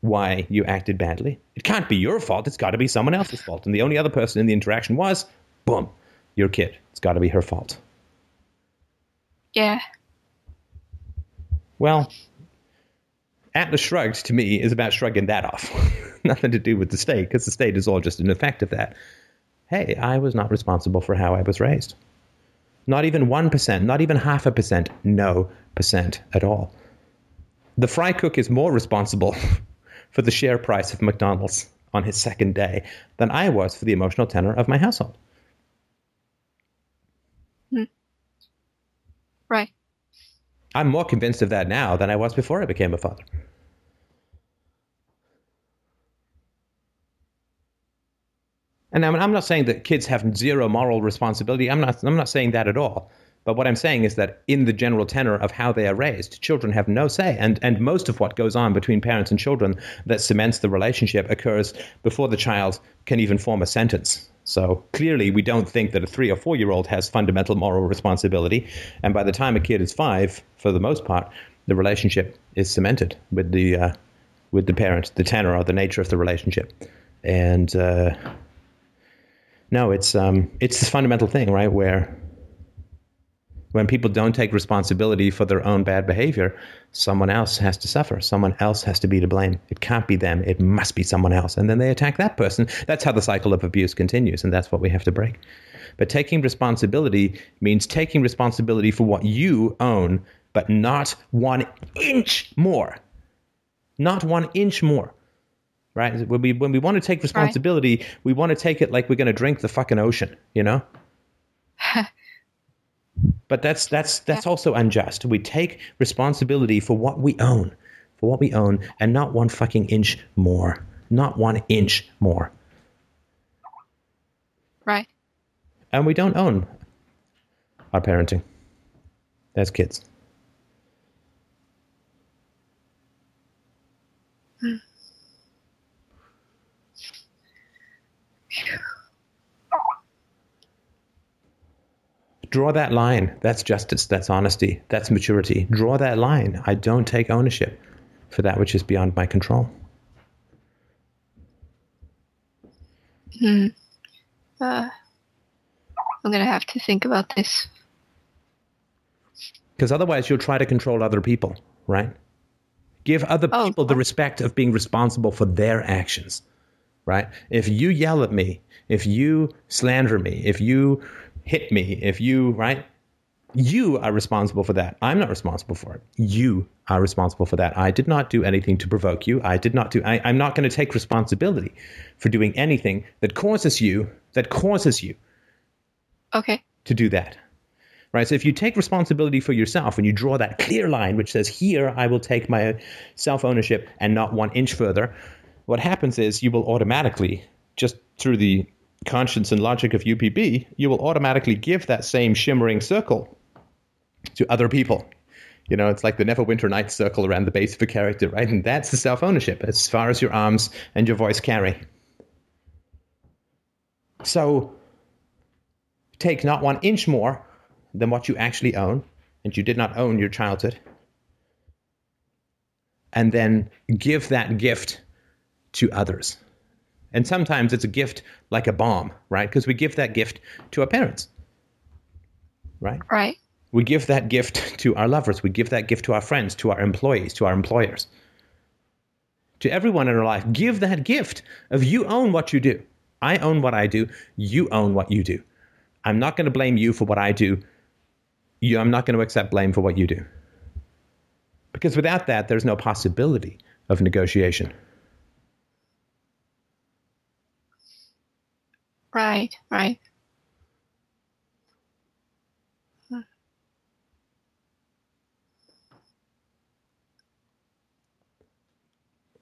why you acted badly. It can't be your fault. It's got to be someone else's fault. And the only other person in the interaction was, boom, your kid. It's got to be her fault. Yeah. Well, Atlas Shrugged to me is about shrugging that off. Nothing to do with the state, because the state is all just an effect of that. Hey, I was not responsible for how I was raised. Not even 1%, not even half a percent, no percent at all. The fry cook is more responsible for the share price of McDonald's on his second day than I was for the emotional tenor of my household. Right. I'm more convinced of that now than I was before I became a father. And I mean, I'm not saying that kids have zero moral responsibility. I'm not. I'm not saying that at all. But what I'm saying is that in the general tenor of how they are raised, children have no say. And and most of what goes on between parents and children that cements the relationship occurs before the child can even form a sentence. So clearly, we don't think that a three or four year old has fundamental moral responsibility. And by the time a kid is five, for the most part, the relationship is cemented with the uh, with the parent, the tenor or the nature of the relationship. And uh, no, it's um, it's this fundamental thing, right? Where when people don't take responsibility for their own bad behavior, someone else has to suffer. Someone else has to be to blame. It can't be them. It must be someone else. And then they attack that person. That's how the cycle of abuse continues. And that's what we have to break. But taking responsibility means taking responsibility for what you own, but not one inch more. Not one inch more. Right? When we, when we want to take responsibility, right. we want to take it like we're going to drink the fucking ocean, you know? But that's that's that's yeah. also unjust. We take responsibility for what we own, for what we own, and not one fucking inch more, not one inch more. Right. And we don't own our parenting as kids. Hmm. Draw that line. That's justice. That's honesty. That's maturity. Draw that line. I don't take ownership for that which is beyond my control. Hmm. Uh, I'm gonna have to think about this. Because otherwise, you'll try to control other people, right? Give other Oh, people the respect of being responsible for their actions, right? If you yell at me, if you slander me, if you hit me, if you, right? You are responsible for that. I'm not responsible for it. You are responsible for that. I did not do anything to provoke you. I did not do, I, I'm not going to take responsibility for doing anything that causes you, that causes you Okay. to do that. Right? So if you take responsibility for yourself and you draw that clear line which says, here I will take my self ownership and not one inch further, what happens is you will automatically, just through the conscience and logic of UPB, you will automatically give that same shimmering circle to other people. You know, it's like the Neverwinter Nights circle around the base of a character, right? And that's the self ownership as far as your arms and your voice carry. So take not one inch more than what you actually own, and you did not own your childhood, and then give that gift to others. And sometimes it's a gift like a bomb, right? Because we give that gift to our parents, right? Right. We give that gift to our lovers. We give that gift to our friends, to our employees, to our employers, to everyone in our life. Give that gift of you own what you do. I own what I do. You own what you do. I'm not going to blame you for what I do. You, I'm not going to accept blame for what you do. Because without that, there's no possibility of negotiation. Right. Right.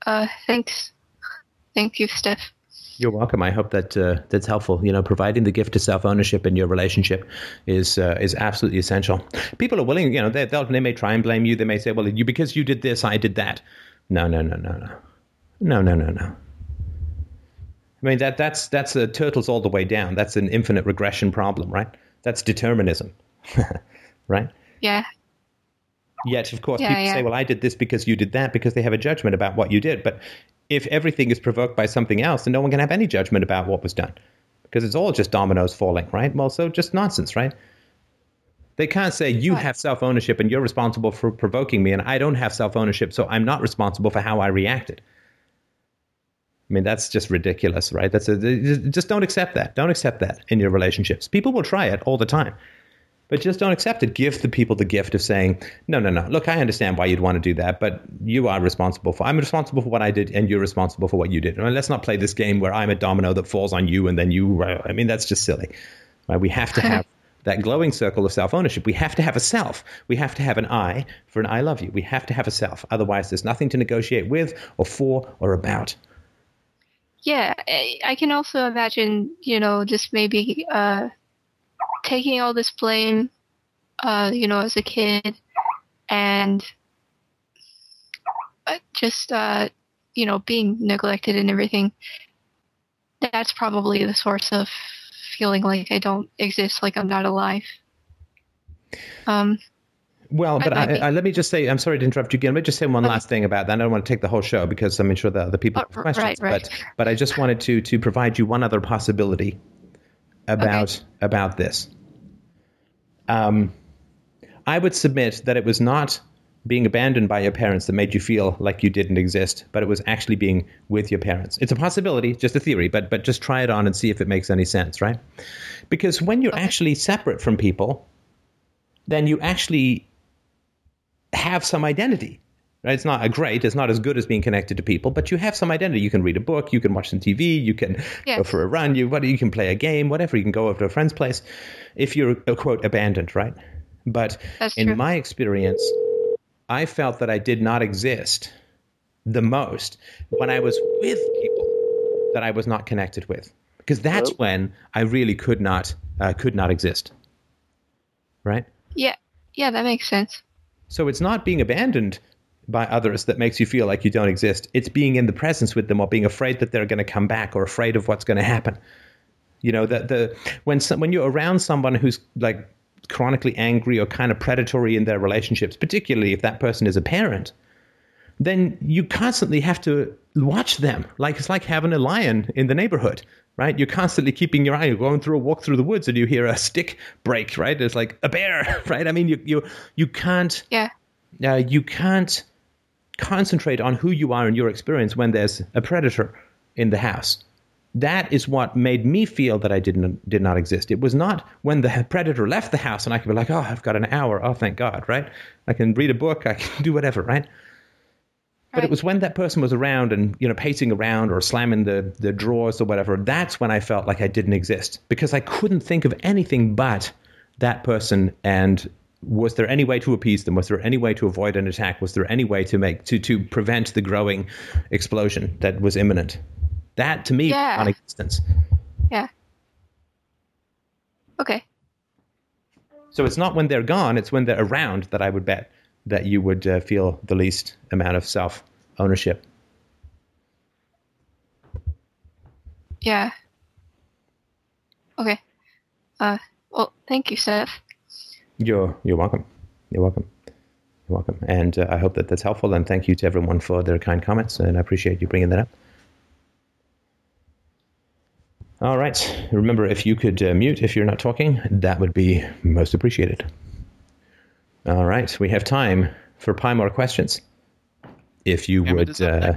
Uh, thanks. Thank you, Steph. You're welcome. I hope that uh, that's helpful. You know, providing the gift of self ownership in your relationship is uh, is absolutely essential. People are willing. You know, they they may try and blame you. They may say, "Well, you because you did this, I did that." No, no, no, no, no, no, no, no, no. I mean that that's that's a turtles all the way down. That's an infinite regression problem, right? That's determinism, right? Yeah. Yet, of course, Yeah, people yeah. say, well, I did this because you did that because they have a judgment about what you did. But if everything is provoked by something else, then no one can have any judgment about what was done because it's all just dominoes falling, right? Well, so just nonsense, right? They can't say you Right. have self ownership and you're responsible for provoking me, and I don't have self ownership, so I'm not responsible for how I reacted. I mean, that's just ridiculous, right? That's a, just don't accept that. Don't accept that in your relationships. People will try it all the time. But just don't accept it. Give the people the gift of saying, no, no, no. Look, I understand why you'd want to do that, but you are responsible for. I'm responsible for what I did, and you're responsible for what you did. I mean, let's not play this game where I'm a domino that falls on you, and then you. I mean, that's just silly. Right? We have to have that glowing circle of self ownership. We have to have a self. We have to have an I for an I love you. We have to have a self. Otherwise, there's nothing to negotiate with, or for, or about. Yeah, I can also imagine, you know, just maybe uh, taking all this blame, uh, you know, as a kid, and uh, just, uh, you know, being neglected and everything. That's probably the source of feeling like I don't exist, like I'm not alive. Um, Well, but I. I, let me just say, I'm sorry to interrupt you again. Let me just say one last thing about that. I don't want to take the whole show because I'm sure the other people Oh, have questions. right, right. But but I just wanted to to provide you one other possibility about about this. Um, I would submit that it was not being abandoned by your parents that made you feel like you didn't exist, but it was actually being with your parents. It's a possibility, just a theory, but but just try it on and see if it makes any sense, right? Because when you're actually separate from people, then you actually have some identity. Right? It's not a great, it's not as good as being connected to people, but you have some identity. You can read a book, you can watch some TV, you can go for a run, you what you can play a game, whatever. You can go over to a friend's place if you're uh, quote abandoned, right? But That's in true. my experience, I felt that I did not exist the most when I was with people that I was not connected with, because that's when I really could not uh, could not exist. Right. yeah, yeah, that makes sense. So it's not being abandoned by others that makes you feel like you don't exist. It's being in the presence with them or being afraid that they're going to come back or afraid of what's going to happen. You know, that the when some, when you're around someone who's like chronically angry or kind of predatory in their relationships, particularly if that person is a parent, then you constantly have to watch them. Like it's like having a lion in the neighborhood, right? You're constantly keeping your eye. You're going through a walk through the woods and you hear a stick break, right? It's like a bear, right? I mean, you you you can't. Yeah. Uh, you can't concentrate on who you are in your experience when there's a predator in the house. That is what made me feel that I didn't did not exist. It was not when the predator left the house and I could be like, oh, I've got an hour. Oh, thank God, right? I can read a book. I can do whatever, right? But it was when that person was around and you know pacing around or slamming the the drawers or whatever. That's when I felt like I didn't exist because I couldn't think of anything but that person and was there any way to appease them? Was there any way to avoid an attack? Was there any way to make to to prevent the growing explosion that was imminent? That to me, Yeah. non-existence. Yeah. Okay. So it's not when they're gone; it's when they're around that I would bet that you would uh, feel the least amount of self ownership. Yeah. Okay. Uh. Well, thank you, Steph. You're you're welcome. You're welcome. You're welcome. And uh, I hope that that's helpful. And thank you to everyone for their kind comments. And I appreciate you bringing that up. All right. Remember, if you could uh, mute if you're not talking, that would be most appreciated. All right. We have time for pie more questions. If you Hammond would uh,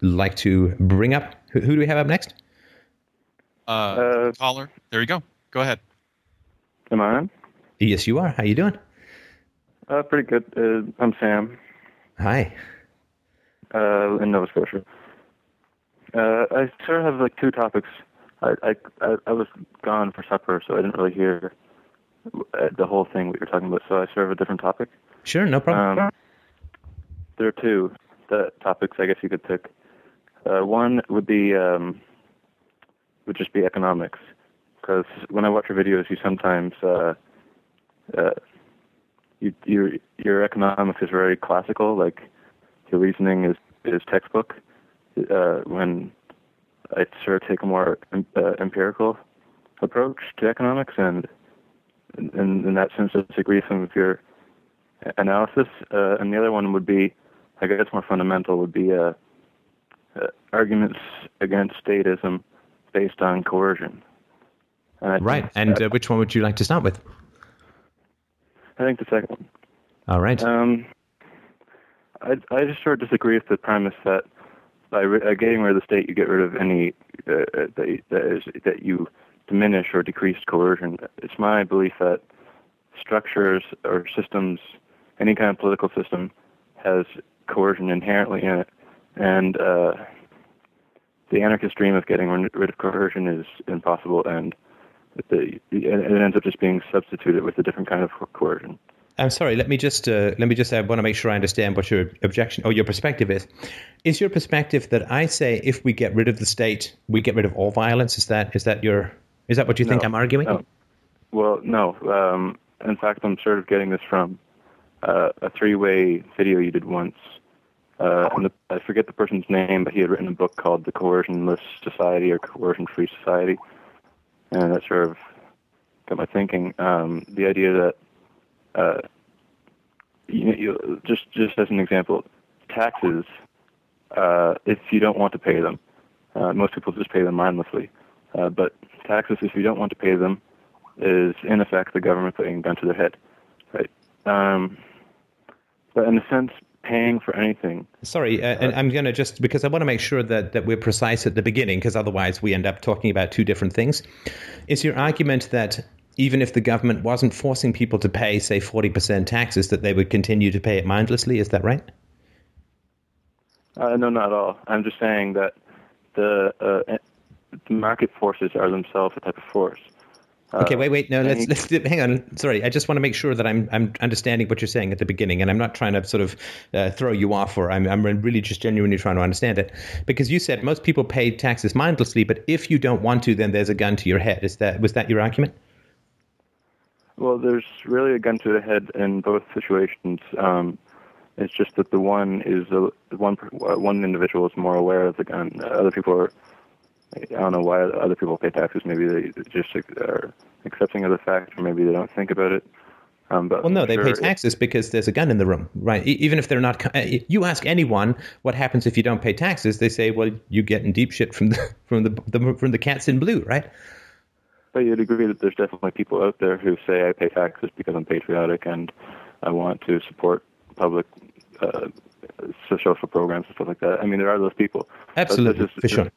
like to bring up, who, who do we have up next? Uh, Uh, caller. There you go. Go ahead. Am I on? Yes, you are. How you doing? Uh, pretty good. Uh, I'm Sam, Hi. uh, in Nova Scotia. Uh, I sort of have like two topics. I, I, I, I was gone for supper, so I didn't really hear the whole thing what you're talking about. So I sort of have a different topic. Sure, no problem. Um, there are two the topics I guess you could pick. Uh, one would be um, would just be economics, because when I watch your videos, you sometimes uh, uh, you, your your economics is very classical, like your reasoning is is textbook. Uh, when I sort of take a more uh, empirical approach to economics, and in, in that sense, I disagree with some of your analysis. Uh, and the other one would be, I guess, more fundamental would be uh, uh, arguments against statism based on coercion. And right. And uh, which one would you like to start with? I think the second one. All right. Um, I I just sort of disagree with the premise that by re- uh, getting rid of the state, you get rid of any uh, that, that is that you diminish or decrease coercion. It's my belief that structures or systems, any kind of political system, has coercion inherently in it, and uh, the anarchist dream of getting rid of coercion is impossible, and the, it it ends up just being substituted with a different kind of coercion. I'm sorry. Let me just uh, let me just. I want to make sure I understand what your objection or your perspective is. Is your perspective that I say if we get rid of the state, we get rid of all violence? Is that is that your is that what you think I'm arguing? No. Well, no. Um, in fact, I'm sort of getting this from uh, a three-way video you did once. Uh, and the, I forget the person's name, but he had written a book called The Coercionless Society or Coercion-Free Society, and that sort of got my thinking. Um, the idea that, uh, you, you, just just as an example, taxes. Uh, if you don't want to pay them, uh, most people just pay them mindlessly. Uh, but taxes, if you don't want to pay them, is in effect the government putting a gun to their head, right? Um, but in a sense, paying for anything. Sorry, uh, and I'm going to just because I want to make sure that that we're precise at the beginning, because otherwise we end up talking about two different things. Is your argument that even if the government wasn't forcing people to pay, say, 40% taxes, that they would continue to pay it mindlessly? Is that right? Uh, no, not at all. I'm just saying that the uh, the market forces are themselves a type of force. Uh, Okay, wait, wait. No, let's let's do- hang on. Sorry, I just want to make sure that I'm I'm understanding what you're saying at the beginning, and I'm not trying to sort of uh, throw you off, or I'm I'm really just genuinely trying to understand it. Because you said most people pay taxes mindlessly, but if you don't want to, then there's a gun to your head. Is that was that your argument? Well, there's really a gun to the head in both situations. Um, It's just that the one is a, one one individual is more aware of the gun. Other people are. I don't know why other people pay taxes. Maybe they just are accepting of the fact, or maybe they don't think about it. Um, but well, no, they sure pay taxes because there's a gun in the room, right? E- Even if they're not, uh, you ask anyone what happens if you don't pay taxes, they say, well, you get in deep shit from the from the, the from the cats in blue, right? But you'd agree that there's definitely people out there who say I pay taxes because I'm patriotic and I want to support public uh, social programs and stuff like that. I mean, there are those people. Absolutely, is- for sure.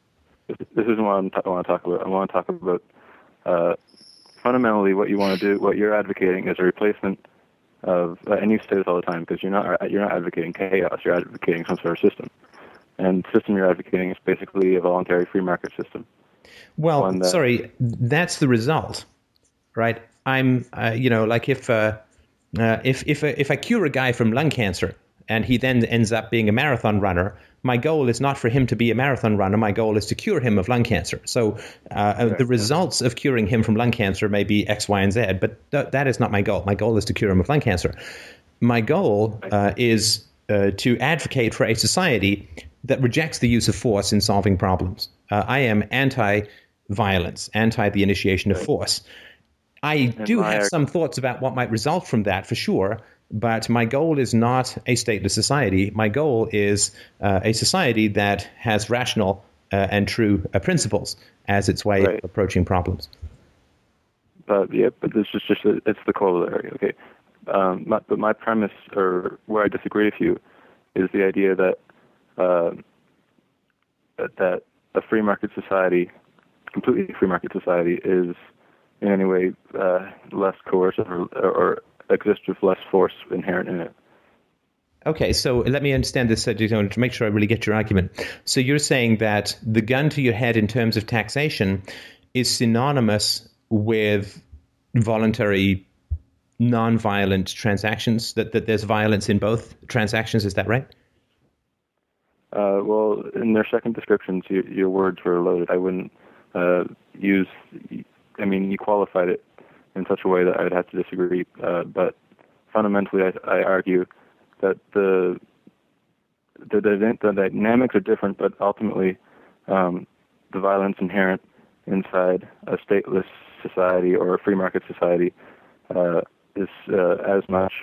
This, isn't what I'm t- I want to talk about. I want to talk about uh, fundamentally what you want to do. What you're advocating is a replacement of, uh, and you say this all the time because you're not you're not advocating chaos. You're advocating some sort of system, and the system you're advocating is basically a voluntary free market system. Well, that- sorry, that's the result, right? I'm, uh, you know, like if uh, uh, if if if I cure a guy from lung cancer and he then ends up being a marathon runner, my goal is not for him to be a marathon runner. My goal is to cure him of lung cancer. So uh, uh, the results of curing him from lung cancer may be X, Y, and Z, but th- that is not my goal. My goal is to cure him of lung cancer. My goal uh, is uh, to advocate for a society that rejects the use of force in solving problems. Uh, I am anti-violence, anti the initiation of force. I do have some thoughts about what might result from that for sure, but my goal is not a stateless society. My goal is uh, a society that has rational uh, and true uh, principles as its way Right. of approaching problems. But yeah, but this is just a, it's the corollary. Okay, um, my, but my premise or where I disagree with you is the idea that uh, that, a free market society, completely free market society, is in any way uh, less coercive or, or exists with less force inherent in it. Okay, so let me understand this uh, to make sure I really get your argument. So you're saying that the gun to your head in terms of taxation is synonymous with voluntary, non-violent transactions. That that there's violence in both transactions. Is that right? Uh, well, in their second descriptions, you, your words were loaded. I wouldn't uh, use. I mean, you qualified it in such a way that I'd have to disagree. Uh, but fundamentally, I, I argue that the the, the the dynamics are different, but ultimately, um, the violence inherent inside a stateless society or a free market society uh, is uh, as much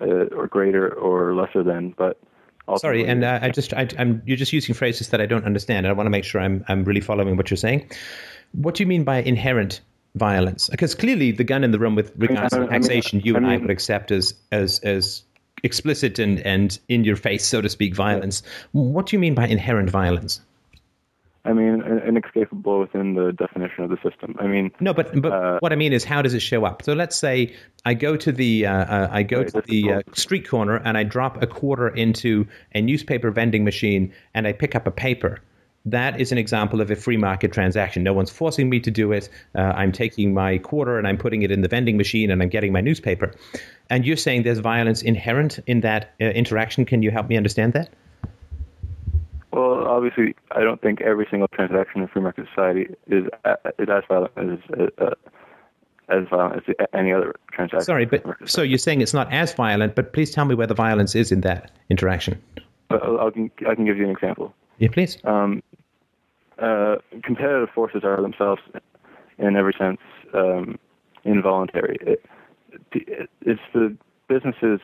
uh, or greater or lesser than, but Sorry, and uh, I just I, I'm you're just using phrases that I don't understand. I want to make sure I'm I'm really following what you're saying. What do you mean by inherent violence? Because clearly, the gun in the room with regards to mean- I mean- taxation, you and I would accept as as as explicit and and in your face, so to speak, violence. What do you mean by inherent violence? I mean, inescapable within the definition of the system. I mean, No, but but Uh, what I mean is, how does it show up? So let's say I go to the uh, uh, I go to the the uh, street corner and I drop a quarter into a newspaper vending machine and I pick up a paper. That is an example of a free market transaction. No one's forcing me to do it. Uh, I'm taking my quarter and I'm putting it in the vending machine and I'm getting my newspaper. And you're saying there's violence inherent in that uh, interaction. Can you help me understand that? well, obviously, I don't think every single transaction in free market society is uh, is as violent as uh, as violent as any other transaction. Sorry, but so you're saying it's not as violent, but please tell me where the violence is in that interaction. I can I can give you an example. Yeah, please. Um, uh, competitive forces are themselves, in every sense, um, involuntary. It, it, it's the business's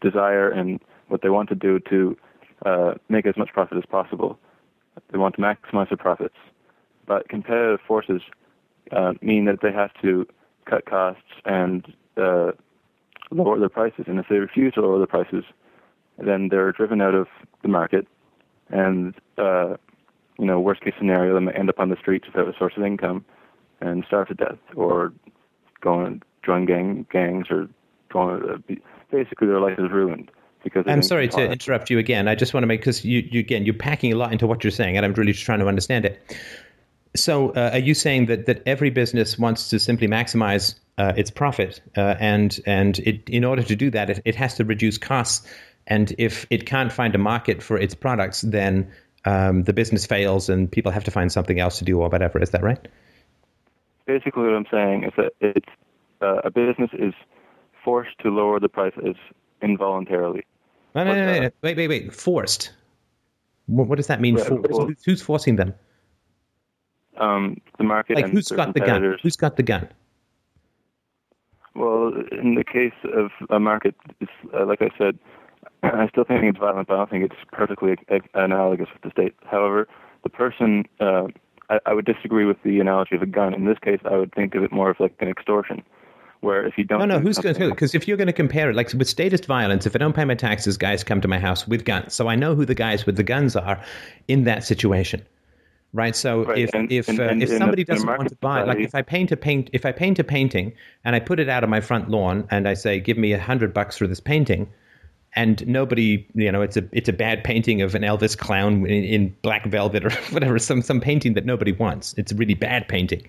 desire and what they want to do to uh, make as much profit as possible. They want to maximize their profits, but competitive forces uh, mean that they have to cut costs and uh, lower their prices. And if they refuse to lower their prices, then they're driven out of the market, and uh, you know, worst case scenario, they might end up on the streets without a source of income and starve to death, or go and join gang gangs, or go on, uh, be, basically their life is ruined because I'm sorry to interrupt you again. I just want to make because you, you again you're packing a lot into what you're saying, and I'm really just trying to understand it. So, uh, are you saying that that every business wants to simply maximize uh, its profit, uh, and and it, in order to do that, it, it has to reduce costs, and if it can't find a market for its products, then um, the business fails, and people have to find something else to do or whatever. Is that right? basically what I'm saying is that it's uh, a business is forced to lower the prices involuntarily. No, no, But, no, no, uh, no. Wait, wait, wait. Forced. What, what does that mean? Forced? well- Who's- forcing them? Um, the market Like, who's got the gun? Who's got the gun? Well, in the case of a market, uh, like I said, I still think it's violent, but I don't think it's perfectly analogous with the state. However, the person, uh, I, I would disagree with the analogy of a gun. In this case, I would think of it more of like an extortion, where if you don't. No, no. Who's going to? Because if you're going to compare it, like with statist violence, if I don't pay my taxes, guys come to my house with guns. So I know who the guys with the guns are in that situation, right? So Right, if and- if and- uh, and if somebody doesn't want to buy, like if I paint a paint, if I paint a painting and I put it out on my front lawn and I say, give me a hundred bucks for this painting. And nobody, you know, it's a it's a bad painting of an Elvis clown in, in black velvet or whatever, some some painting that nobody wants. It's a really bad painting,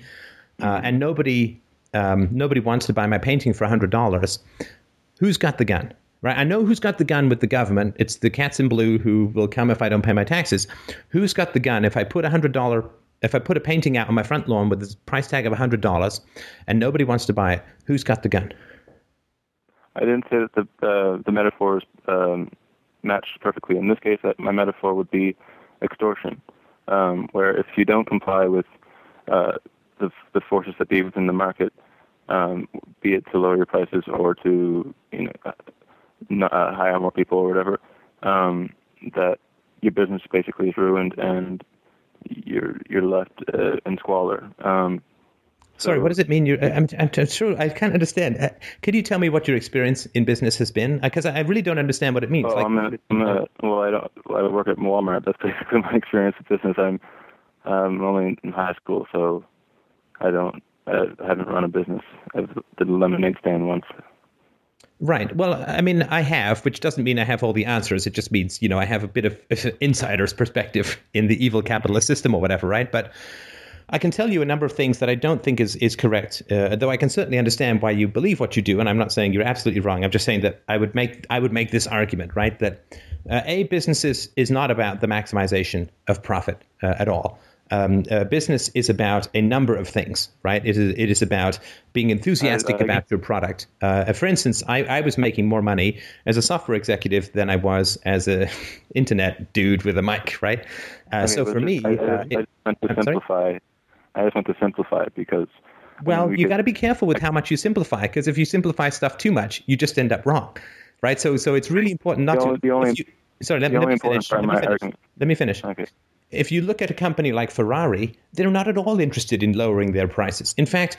uh, and nobody um, nobody wants to buy my painting for hundred dollars. Who's got the gun? Right, I know who's got the gun with the government. It's the cats in blue who will come if I don't pay my taxes. Who's got the gun if I put a hundred dollar if I put a painting out on my front lawn with a price tag of hundred dollars and nobody wants to buy it? Who's got the gun? I didn't say that the uh, the metaphors um, matched perfectly. In this case, that my metaphor would be extortion, um, where if you don't comply with uh, the the forces that be within the market, um, be it to lower your prices or to you know uh, uh, hire more people or whatever, um, that your business basically is ruined and you're you're left uh, in squalor. Um, Sorry, what does it mean? You're, I'm, I'm, I'm sure I can't understand. Uh, could you tell me what your experience in business has been? Because I really don't understand what it means. Well, Like- I'm a, I'm a, well, I don't. I work at Walmart. That's basically my experience with business. I'm I'm only in high school, so I don't. I haven't run a business. I did a lemonade stand once. Right. Well, I mean, I have, which doesn't mean I have all the answers. It just means, you know, I have a bit of an insider's perspective in the evil capitalist system or whatever, right? But I can tell you a number of things that I don't think is, is correct, uh, though I can certainly understand why you believe what you do. And I'm not saying you're absolutely wrong. I'm just saying that I would make I would make this argument, right? That uh, a business is, is not about the maximization of profit uh, at all. Um, uh, business is about a number of things, right? It is, it is about being enthusiastic I- I about your product. Uh, for instance, I, I was making more money as a software executive than I was as a internet dude with a mic, right? Uh, I so for just- me, I, I, uh, I it- want to I'm sorry? I just want to simplify it because. I well, mean, we you got to be careful with how much you simplify, because if you simplify stuff too much, you just end up wrong, right? So, so it's really important not The only- to. the only- you, sorry, let let me finish. Let me part of my finish. Let me finish. Okay. If you look at a company like Ferrari, they're not at all interested in lowering their prices. In fact,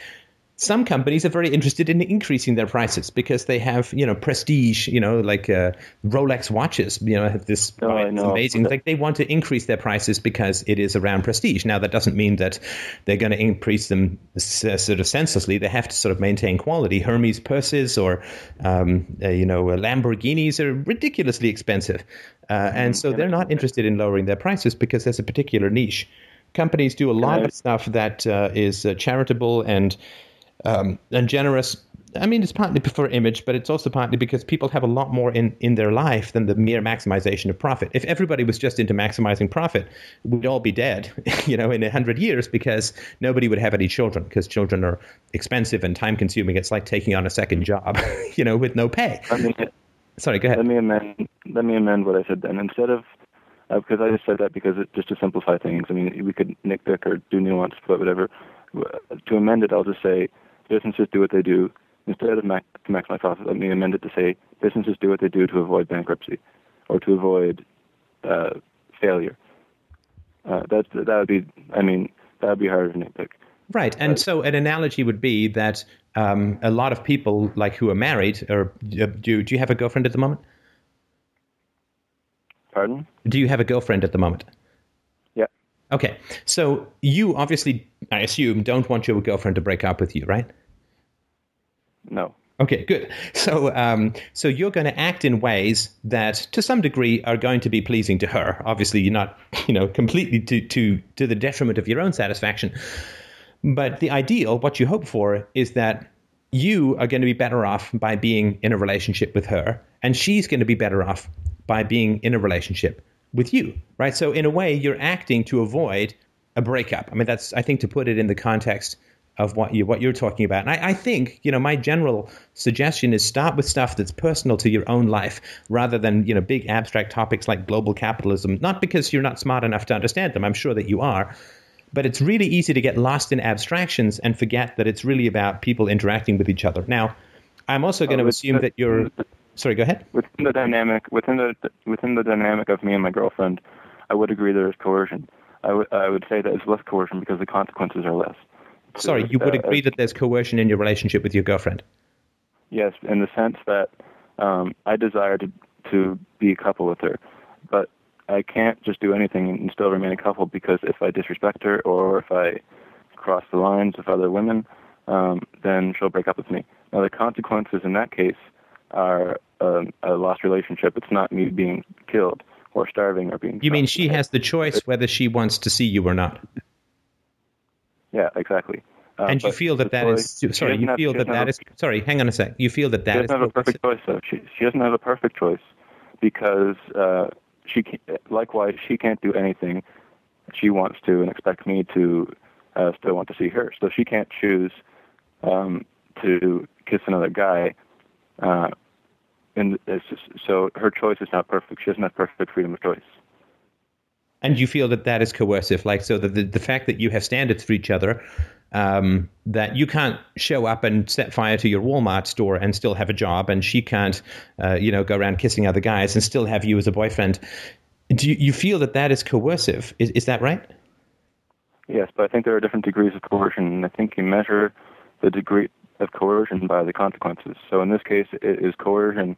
some companies are very interested in increasing their prices because they have, you know, prestige, you know, like uh, Rolex watches, you know, have this Oh, amazing. Like they want to increase their prices because it is around prestige. Now that doesn't mean that they're going to increase them uh, sort of senselessly. They have to sort of maintain quality. Hermes purses or, um, uh, you know, uh, Lamborghinis are ridiculously expensive, uh, and so they're not interested in lowering their prices because there's a particular niche. Companies do a lot of stuff that uh, is uh, charitable and um, and generous. I mean, it's partly for image, but it's also partly because people have a lot more in, in their life than the mere maximization of profit. If everybody was just into maximizing profit, we'd all be dead, you know, in a hundred years because nobody would have any children because children are expensive and time consuming. It's like taking on a second job, you know, with no pay. Sorry, go ahead. let me amend. Let me amend what I said then. Instead of uh, because I just said that because it, just to simplify things. I mean, we could nitpick or do nuance, but whatever. To amend it, I'll just say businesses do what they do. Instead of max, to maximize profit, let me amend it to say businesses do what they do to avoid bankruptcy or to avoid uh, failure. Uh, that's that would be. I mean, that would be harder to nitpick. Right, and so an analogy would be that um, a lot of people, like who are married, or uh, do do you have a girlfriend at the moment? Pardon? Do you have a girlfriend at the moment? Okay, so you obviously, I assume, don't want your girlfriend to break up with you, right? No. Okay, good. So, um, so you're going to act in ways that, to some degree, are going to be pleasing to her. Obviously, you're not, you know, completely to to to the detriment of your own satisfaction. But the ideal, what you hope for, is that you are going to be better off by being in a relationship with her, and she's going to be better off by being in a relationship with you, right? So, in a way, you're acting to avoid a breakup. I mean, that's I think to put it in the context of what you what you're talking about. And I, I, think you know my general suggestion is start with stuff that's personal to your own life rather than you know big abstract topics like global capitalism. Not because you're not smart enough to understand them. I'm sure that you are. But it's really easy to get lost in abstractions and forget that it's really about people interacting with each other. Now, I'm also going to assume that you're. Sorry, go ahead. Within the dynamic, within the within the dynamic of me and my girlfriend, I would agree there is coercion. I would I would say that it's less coercion because the consequences are less. Sorry, you would uh, agree that there's coercion in your relationship with your girlfriend? Yes, in the sense that um, I desire to to be a couple with her, but I can't just do anything and still remain a couple because if I disrespect her or if I cross the lines with other women, um, then she'll break up with me. Now the consequences in that case are um, a lost relationship. It's not me being killed or starving or being. You mean she has the choice whether she wants to see you or not? Yeah, exactly. Uh, and you feel that that is sorry. You have, feel that that a, is sorry. Hang on a sec. You feel that that she doesn't have a perfect choice though. She she doesn't have a perfect choice because uh, she can, likewise she can't do anything she wants to and expect me to uh, still want to see her. So she can't choose um, to kiss another guy. And just, so her choice is not perfect. She doesn't have perfect freedom of choice. And you feel that that is coercive, like so that the, the fact that you have standards for each other, um, that you can't show up and set fire to your Walmart store and still have a job, and she can't, uh, you know, go around kissing other guys and still have you as a boyfriend. Do you, you feel that that is coercive? Is, is that right? Yes, but I think there are different degrees of coercion, and I think you measure the degree of coercion by the consequences. So in this case, it is coercion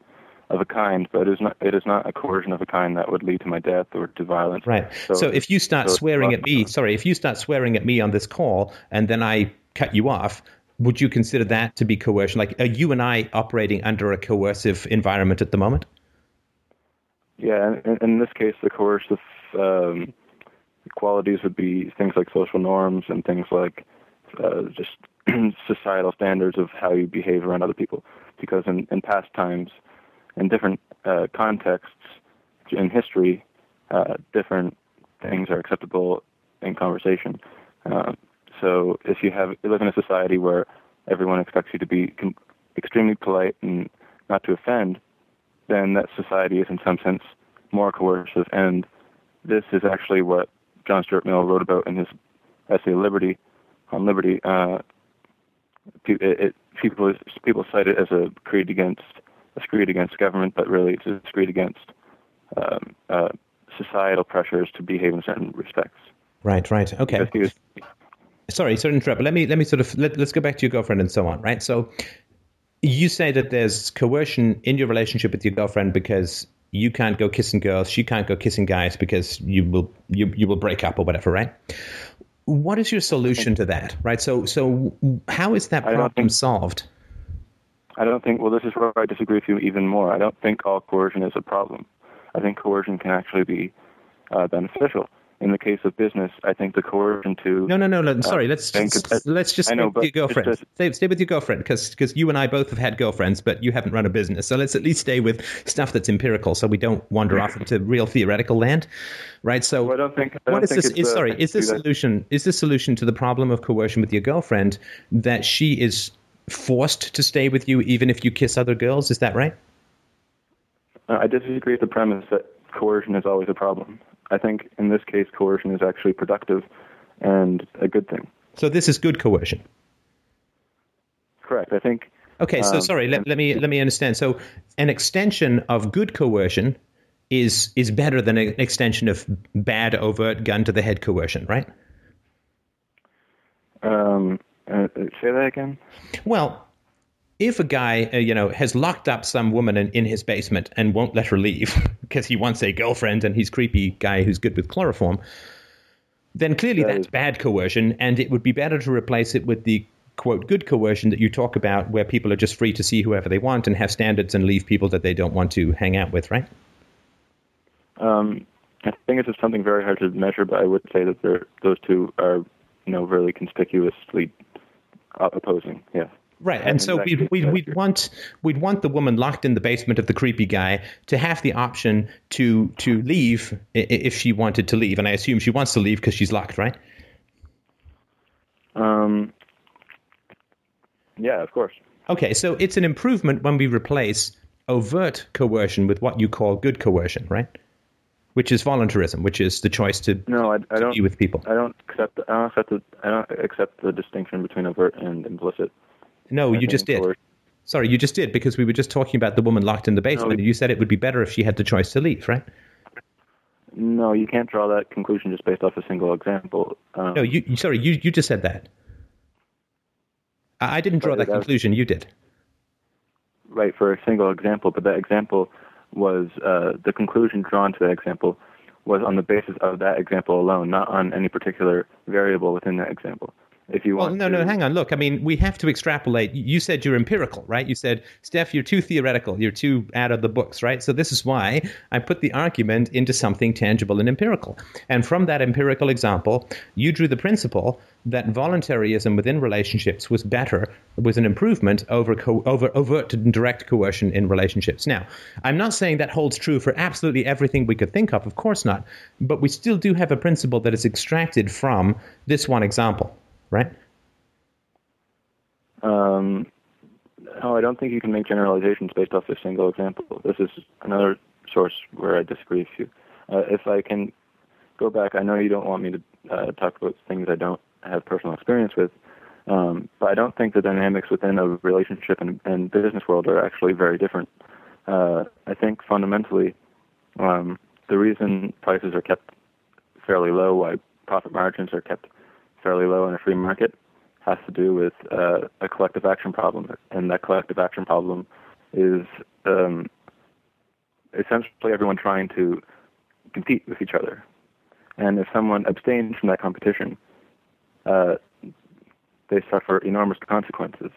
of a kind, but it is not it is not a coercion of a kind that would lead to my death or to violence. Right. So, so if you start so swearing at me, sorry, if you start swearing at me on this call and then I cut you off, would you consider that to be coercion? Like, are you and I operating under a coercive environment at the moment? Yeah, in, in this case, the coercive um, qualities would be things like social norms and things like uh, just societal standards of how you behave around other people. Because in, in past times, in different uh, contexts in history, uh, different things are acceptable in conversation. Uh, so if you have you live in a society where everyone expects you to be com- extremely polite and not to offend, then that society is in some sense more coercive. And this is actually what John Stuart Mill wrote about in his essay Liberty on Liberty. Uh, it, it, people people cite it as a creed against a screed against government, but really it's a screed against um, uh, societal pressures to behave in certain respects. Right, right, okay. Was, sorry, sorry to interrupt, let me let me sort of let, let's go back to your girlfriend and so on, right? So you say that there's coercion in your relationship with your girlfriend because you can't go kissing girls, she can't go kissing guys because you will you you will break up or whatever, right? What is your solution to that, right? So so how is that problem think, solved? I don't think. Well, this is where I disagree with you even more. I don't think all coercion is a problem. I think coercion can actually be uh, beneficial in the case of business, I think the coercion to no, no, no, no. Uh, sorry, let's just, let's just I know, stay with your girlfriend. Just, stay, stay with your girlfriend because because you and I both have had girlfriends, but you haven't run a business. So let's at least stay with stuff that's empirical, so we don't wander off into real theoretical land, right? So well, I don't think. I what is this? Is, sorry, is this solution? Is this solution to the problem of coercion with your girlfriend that she is forced to stay with you even if you kiss other girls? Is that right? Uh, I disagree with the premise that coercion is always a problem. I think in this case, coercion is actually productive and a good thing. So this is good coercion. Correct. I think. Okay, so um, sorry. Let, let me let me understand. So an extension of good coercion is is better than an extension of bad overt gun to the head coercion, right? Um, uh, say that again. Well, if a guy, uh, you know, has locked up some woman in, in his basement and won't let her leave because he wants a girlfriend and he's creepy guy who's good with chloroform, then clearly that that's bad coercion, and it would be better to replace it with the quote good coercion that you talk about, where people are just free to see whoever they want and have standards and leave people that they don't want to hang out with, right? Um, I think it's just something very hard to measure, but I would say that those two are, you know, really conspicuously opposing. Yeah. Right, and so we'd, we'd, we'd, want we'd want the woman locked in the basement of the creepy guy to have the option to to leave if she wanted to leave, and I assume she wants to leave because she's locked, right? Um, Yeah, of course. Okay, so it's an improvement when we replace overt coercion with what you call good coercion, right? Which is voluntarism, which is the choice to, No, I, I to don't. be with people. I don't accept. I don't accept the. I don't accept the distinction between overt and implicit. No, I you just did. Sorry, you just did because we were just talking about the woman locked in the basement, No. and you said it would be better if she had the choice to leave, right? No, you can't draw that conclusion just based off a single example. Um, No, you. Sorry, you you just said that. I I didn't draw that that was- conclusion. You did. right for a single example, but that example was uh, the conclusion drawn to that example was on the basis of that example alone, not on any particular variable within that example. If you Well, want no, to, no, hang on. Look, I mean, we have to extrapolate. You said you're empirical, right? You said, Steph, you're too theoretical. You're too out of the books, right? So this is why I put the argument into something tangible and empirical. And from that empirical example, you drew the principle that voluntarism within relationships was better, was an improvement over co- over overt and direct coercion in relationships. Now, I'm not saying that holds true for absolutely everything we could think of. Of course not. But we still do have a principle that is extracted from this one example, right? Um, no, I don't think you can make generalizations based off a single example. This is another source where I disagree with you. Uh, if I can go back, I know you don't want me to uh, talk about things I don't have personal experience with, um, but I don't think the dynamics within a relationship and, and business world are actually very different. Uh, I think fundamentally, um, the reason prices are kept fairly low, why profit margins are kept fairly low in a free market, has to do with uh, a collective action problem, and that collective action problem is um, essentially everyone trying to compete with each other. And if someone abstains from that competition, uh, they suffer enormous consequences.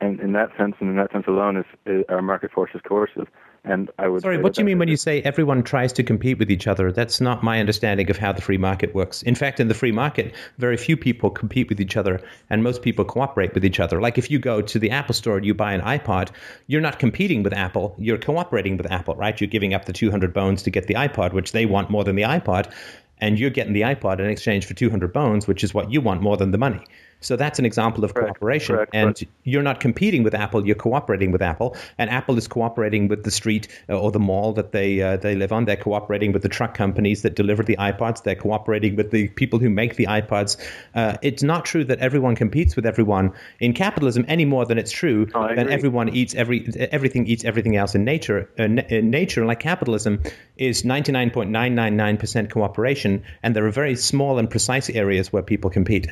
And in that sense, and in that sense alone, is, is our market force is coercive. And I would Sorry, what do you mean when you say everyone tries to compete with each other? That's not my understanding of how the free market works. In fact, in the free market, very few people compete with each other, and most people cooperate with each other. Like if you go to the Apple store and you buy an iPod, you're not competing with Apple, you're cooperating with Apple, right? You're giving up the 200 bones to get the iPod, which they want more than the iPod, and you're getting the iPod in exchange for 200 bones, which is what you want more than the money. So that's an example of Correct, cooperation. correct, and but- you're not competing with Apple, you're cooperating with Apple, and Apple is cooperating with the street uh, or the mall that they uh, they live on. They're cooperating with the truck companies that deliver the iPods. They're cooperating with the people who make the iPods. Uh, it's not true that everyone competes with everyone in capitalism any more than it's true Oh, that everyone eats every everything eats everything else in nature. Uh, in nature, like capitalism, is 99.999% cooperation, and there are very small and precise areas where people compete.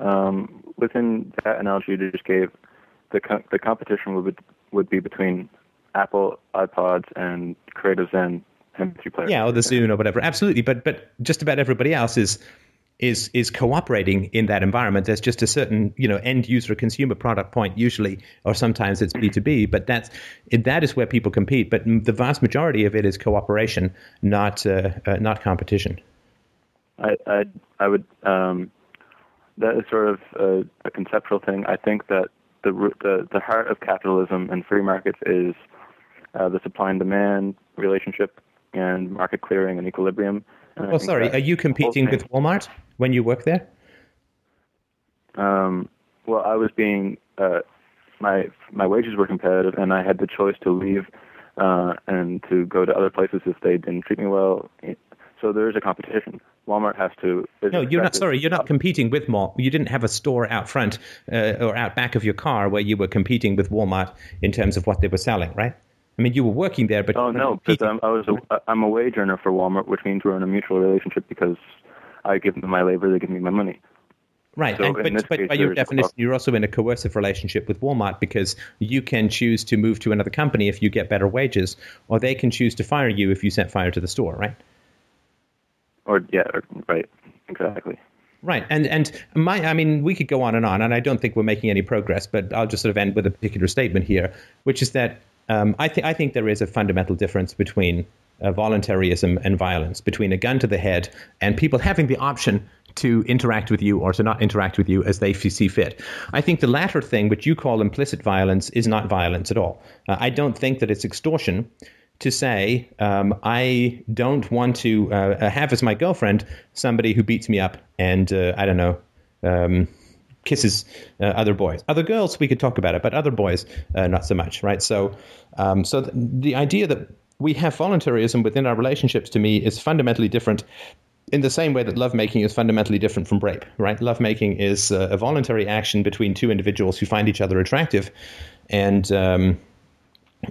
Um, within that analogy you just gave, the co- the competition would be, would be between Apple iPods and Creative Zen MP3 players. Yeah, or the Zune or whatever. Absolutely, but but just about everybody else is is is cooperating in that environment. There's just a certain you know end user consumer product point usually, or sometimes it's B two B. But that's it, that is where people compete. But the vast majority of it is cooperation, not uh, uh, not competition. I I I would um, that is sort of a, a conceptual thing. I think that the root- the the heart of capitalism and free markets is uh, the supply and demand relationship and market clearing and equilibrium. And Well, sorry, are you competing with Walmart when you work there? Um, well, I was being uh, my my wages were competitive, and I had the choice to leave uh, and to go to other places if they didn't treat me well. So there is a competition. Walmart has to. No, you're not. Sorry, you're not competing with Mall. You didn't have a store out front uh, or out back of your car where you were competing with Walmart in terms of what they were selling, right? I mean, you were working there, but Oh no, because. I'm, I was a, I'm a wage earner for Walmart, which means we're in a mutual relationship because I give them my labor, they give me my money. Right, So and, but, but by your definition, you're also in a coercive relationship with Walmart because you can choose to move to another company if you get better wages, or they can choose to fire you if you set fire to the store, right? Or yeah, right, exactly. Right, and and my, I mean, we could go on and on, and I don't think we're making any progress. But I'll just sort of end with a particular statement here, which is that um, I think I think there is a fundamental difference between uh, voluntarism and violence, between a gun to the head and people having the option to interact with you or to not interact with you as they f- see fit. I think the latter thing, which you call implicit violence, is not violence at all. Uh, I don't think that it's extortion to say, um, I don't want to uh, have as my girlfriend somebody who beats me up and, uh, I don't know, um, kisses uh, other boys. Other girls, we could talk about it, but other boys, uh, not so much, right? So, um, so th- the idea that we have voluntarism within our relationships to me is fundamentally different in the same way that lovemaking is fundamentally different from rape, right? Lovemaking is uh, a voluntary action between two individuals who find each other attractive, and um,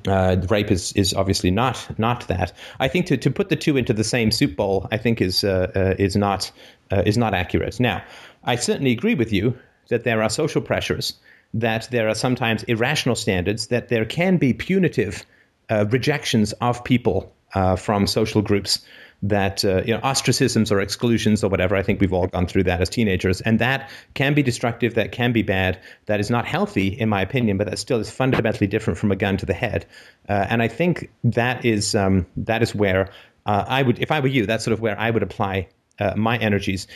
uh, rape is, is obviously not not that. I think to, to put the two into the same soup bowl, I think is uh, uh, is not uh, is not accurate. Now, I certainly agree with you that there are social pressures, that there are sometimes irrational standards, that there can be punitive uh, rejections of people uh, from social groups that uh, you know ostracisms or exclusions or whatever. I think we've all gone through that as teenagers, and that can be destructive. That can be bad. That is not healthy, in my opinion. But that still is fundamentally different from a gun to the head. Uh, and I think that is um, that is where uh, I would, if I were you, that's sort of where I would apply uh, my energies.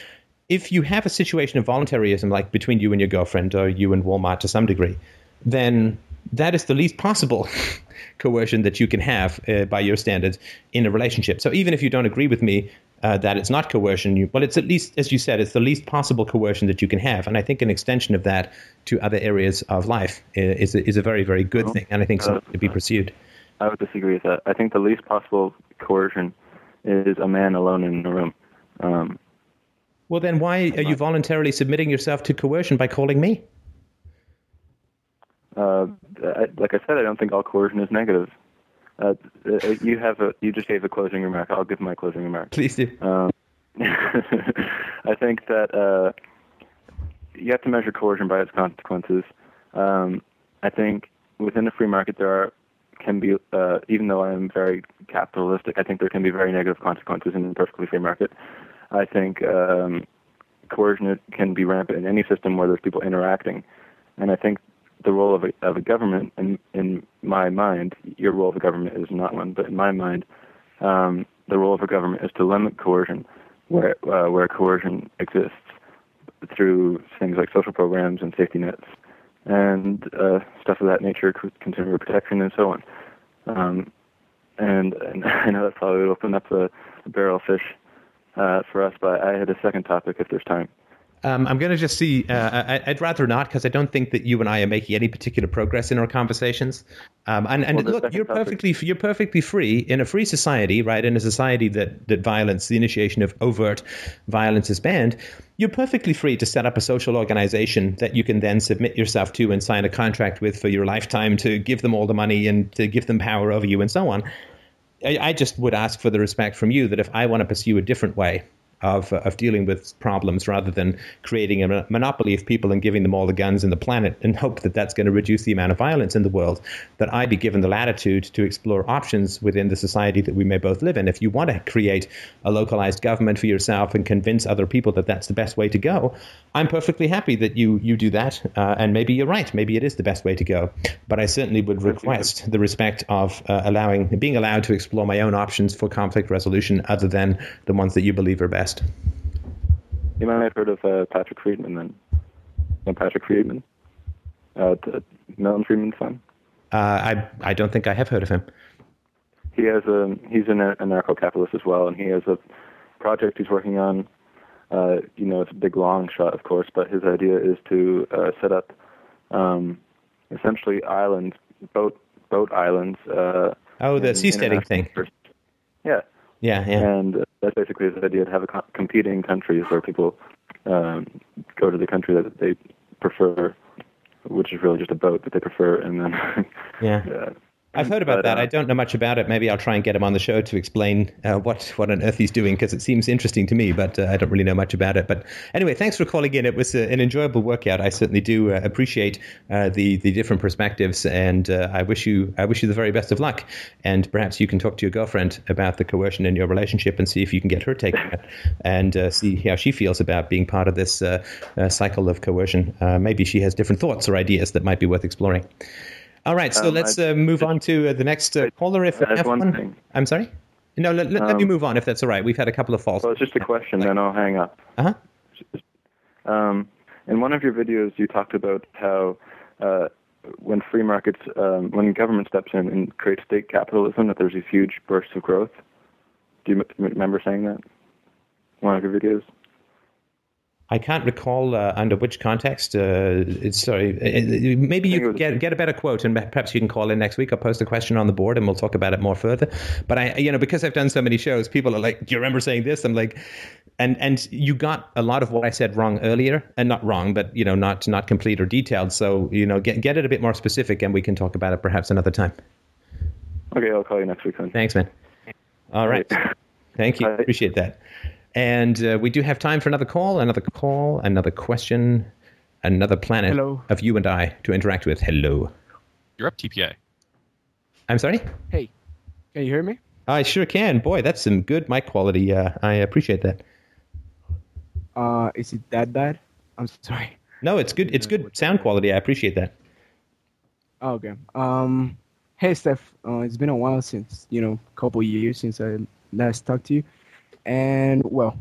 If you have a situation of voluntarism, like between you and your girlfriend, or you and Walmart to some degree, then that is the least possible coercion that you can have uh, by your standards in a relationship. So even if you don't agree with me uh, that it's not coercion, you, well, it's at least, as you said, it's the least possible coercion that you can have. And I think an extension of that to other areas of life uh, is a, is a very, very good thing, and I think something to be pursued. I would disagree with that. I think the least possible coercion is a man alone in a room. Um, well, then why are you voluntarily submitting yourself to coercion by calling me? Uh, I, like I said, I don't think all coercion is negative. Uh, uh, you have a, you just gave a closing remark. I'll give my closing remark. Please do. Um, I think that uh, you have to measure coercion by its consequences. Um, I think within the free market there are can be, uh, even though I'm very capitalistic, I think there can be very negative consequences in a perfectly free market. I think um, coercion can be rampant in any system where there's people interacting, and I think the role of a, of a government, in, in my mind, your role of a government is not one, but in my mind, um, the role of a government is to limit coercion where uh, where coercion exists through things like social programs and safety nets and uh, stuff of that nature, consumer protection and so on. Um, and, and I know that probably would open up a barrel of fish uh, for us, but I had a second topic if there's time. Um, I'm going to just see. Uh, I, would rather not because I don't think that you and I are making any particular progress in our conversations. Um, and and well, look, you're perfectly you're perfectly free in a free society, right? In a society that that violence, the initiation of overt violence is banned. You're perfectly free to set up a social organization that you can then submit yourself to and sign a contract with for your lifetime to give them all the money and to give them power over you and so on. I, I just would ask for the respect from you that if I want to pursue a different way, of, uh, of dealing with problems rather than creating a monopoly of people and giving them all the guns in the planet and hope that that's going to reduce the amount of violence in the world, that I be given the latitude to explore options within the society that we may both live in. If you want to create a localized government for yourself and convince other people that that's the best way to go, I'm perfectly happy that you, you do that. Uh, and maybe you're right. Maybe it is the best way to go. But I certainly would request the respect of uh, allowing, being allowed to explore my own options for conflict resolution other than the ones that you believe are best. You might have heard of uh, Patrick Friedman then. No, Patrick Friedman? Uh, Milton Friedman's son? Uh, I I don't think I have heard of him. He has a he's an anarcho-capitalist as well, and he has a project he's working on. Uh, you know, it's a big long shot, of course, but his idea is to uh, set up um, essentially islands, boat boat islands. Uh, oh, the seasteading thing. Yeah. Yeah, yeah. And that's basically the idea to have a co- competing countries where people um, go to the country that they prefer, which is really just a boat that they prefer, and then yeah. uh, I've heard about but, that. Uh, I don't know much about it. Maybe I'll try and get him on the show to explain uh, what what on earth he's doing because it seems interesting to me, but uh, I don't really know much about it. But anyway, thanks for calling in. It was uh, an enjoyable workout. I certainly do uh, appreciate uh, the the different perspectives, and I wish you I wish you the very best of luck. And perhaps you can talk to your girlfriend about the coercion in your relationship and see if you can get her take on it, and see how she feels about being part of this cycle of coercion. maybe she has different thoughts or ideas that might be worth exploring. All right, so um, let's uh, move on to uh, the next uh, caller. If F1, one thing. I'm sorry. No, let, let, um, let, me um, move on if that's all right. We've had a couple of false. Well, it's just a question, then I'll hang up. Uh huh. Um, in one of your videos, you talked about how uh, when free markets, um, when government steps in and creates state capitalism, that there's these huge bursts of growth. Do you m- remember saying that? One of your videos. I can't recall uh, under which context. Uh, it's, sorry, uh, maybe you could get get a better quote, and perhaps you can call in next week. I'll post a question on the board, and we'll talk about it more further. But I, you know, because I've done so many shows, people are like, "Do you remember saying this?" I'm like, and and you got a lot of what I said wrong earlier, and not wrong, but you know, not not complete or detailed. So you know, get get it a bit more specific, and we can talk about it perhaps another time. Okay, I'll call you next week then. Thanks, man. All right, thank you. Appreciate that. And uh, we do have time for another call, another call, another question, another planet Hello. of you and I to interact with. Hello. You're up, TPA. I'm sorry. Hey, can you hear me? I sure can. Boy, that's some good mic quality. Uh, I appreciate that. Uh, is it that bad? I'm sorry. No, it's good. It's good sound quality. I appreciate that. Oh, okay. Um, hey, Steph. Uh, it's been a while since you know, a couple years since I last talked to you, and well,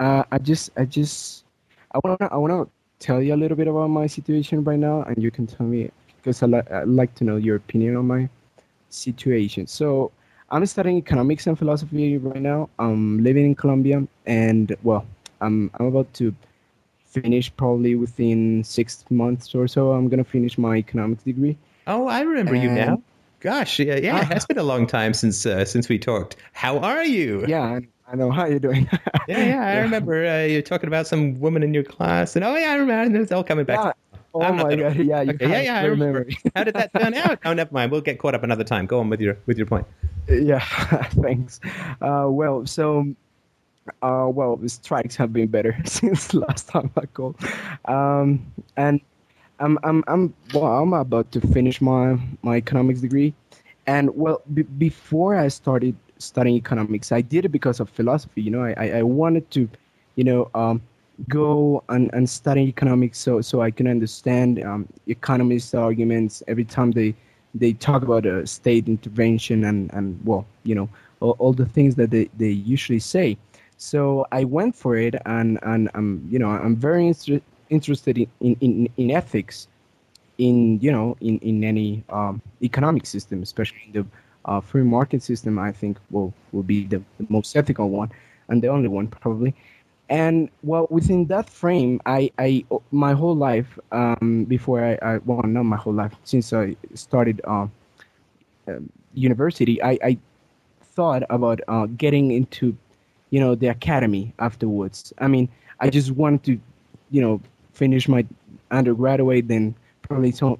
uh, I just, I just, I wanna, I wanna tell you a little bit about my situation right now, and you can tell me because I li- I'd like to know your opinion on my situation. So, I'm studying economics and philosophy right now. I'm living in Colombia, and well, I'm, I'm about to finish probably within six months or so. I'm gonna finish my economics degree. Oh, I remember you now. Gosh, yeah, yeah. It has been a long time since uh, since we talked. How are you? Yeah, I, I know. How you're doing? yeah, yeah. I remember uh, you talking about some woman in your class, and oh yeah, I remember. It's all coming back. Yeah. Oh I'm my god! Yeah, you Okay, yeah, yeah, I great remember. How did that turn out? Oh, never mind. We'll get caught up another time. Go on with your with your point. yeah, thanks. Uh, well, so, uh, well, the strikes have been better since last time I called, um, and I'm, I'm, I'm, well, I'm about to finish my my economics degree, and well, b- before I started studying economics, I did it because of philosophy. You know, I, I, wanted to, you know, um, go and, and study economics so so I can understand um, economists' arguments every time they they talk about a state intervention and, and well, you know, all, all the things that they, they usually say. So I went for it, and, and I'm, you know, I'm very inter- interested in, in, in, ethics, in, you know, in, in any um, economic system, especially in the uh, free market system, I think will, will be the, the most ethical one and the only one probably. And well, within that frame, I, I my whole life, um, before I, I, well, not my whole life, since I started um, um, university, I, I thought about uh, getting into, you know, the academy afterwards. I mean, I just wanted to, you know, finish my undergraduate, then probably some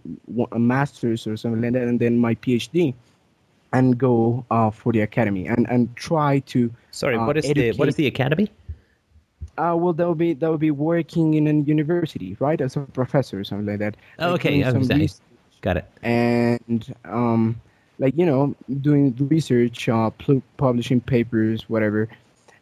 a master's or something like that, and then my PhD, and go uh, for the academy and and try to. Sorry, Uh, what is the what educate- is the academy? Uh, well, that would be that would be working in a university, right, as a professor or something like that. Oh, Like okay, some Got it. and um, like you know, doing research, uh, publishing papers, whatever,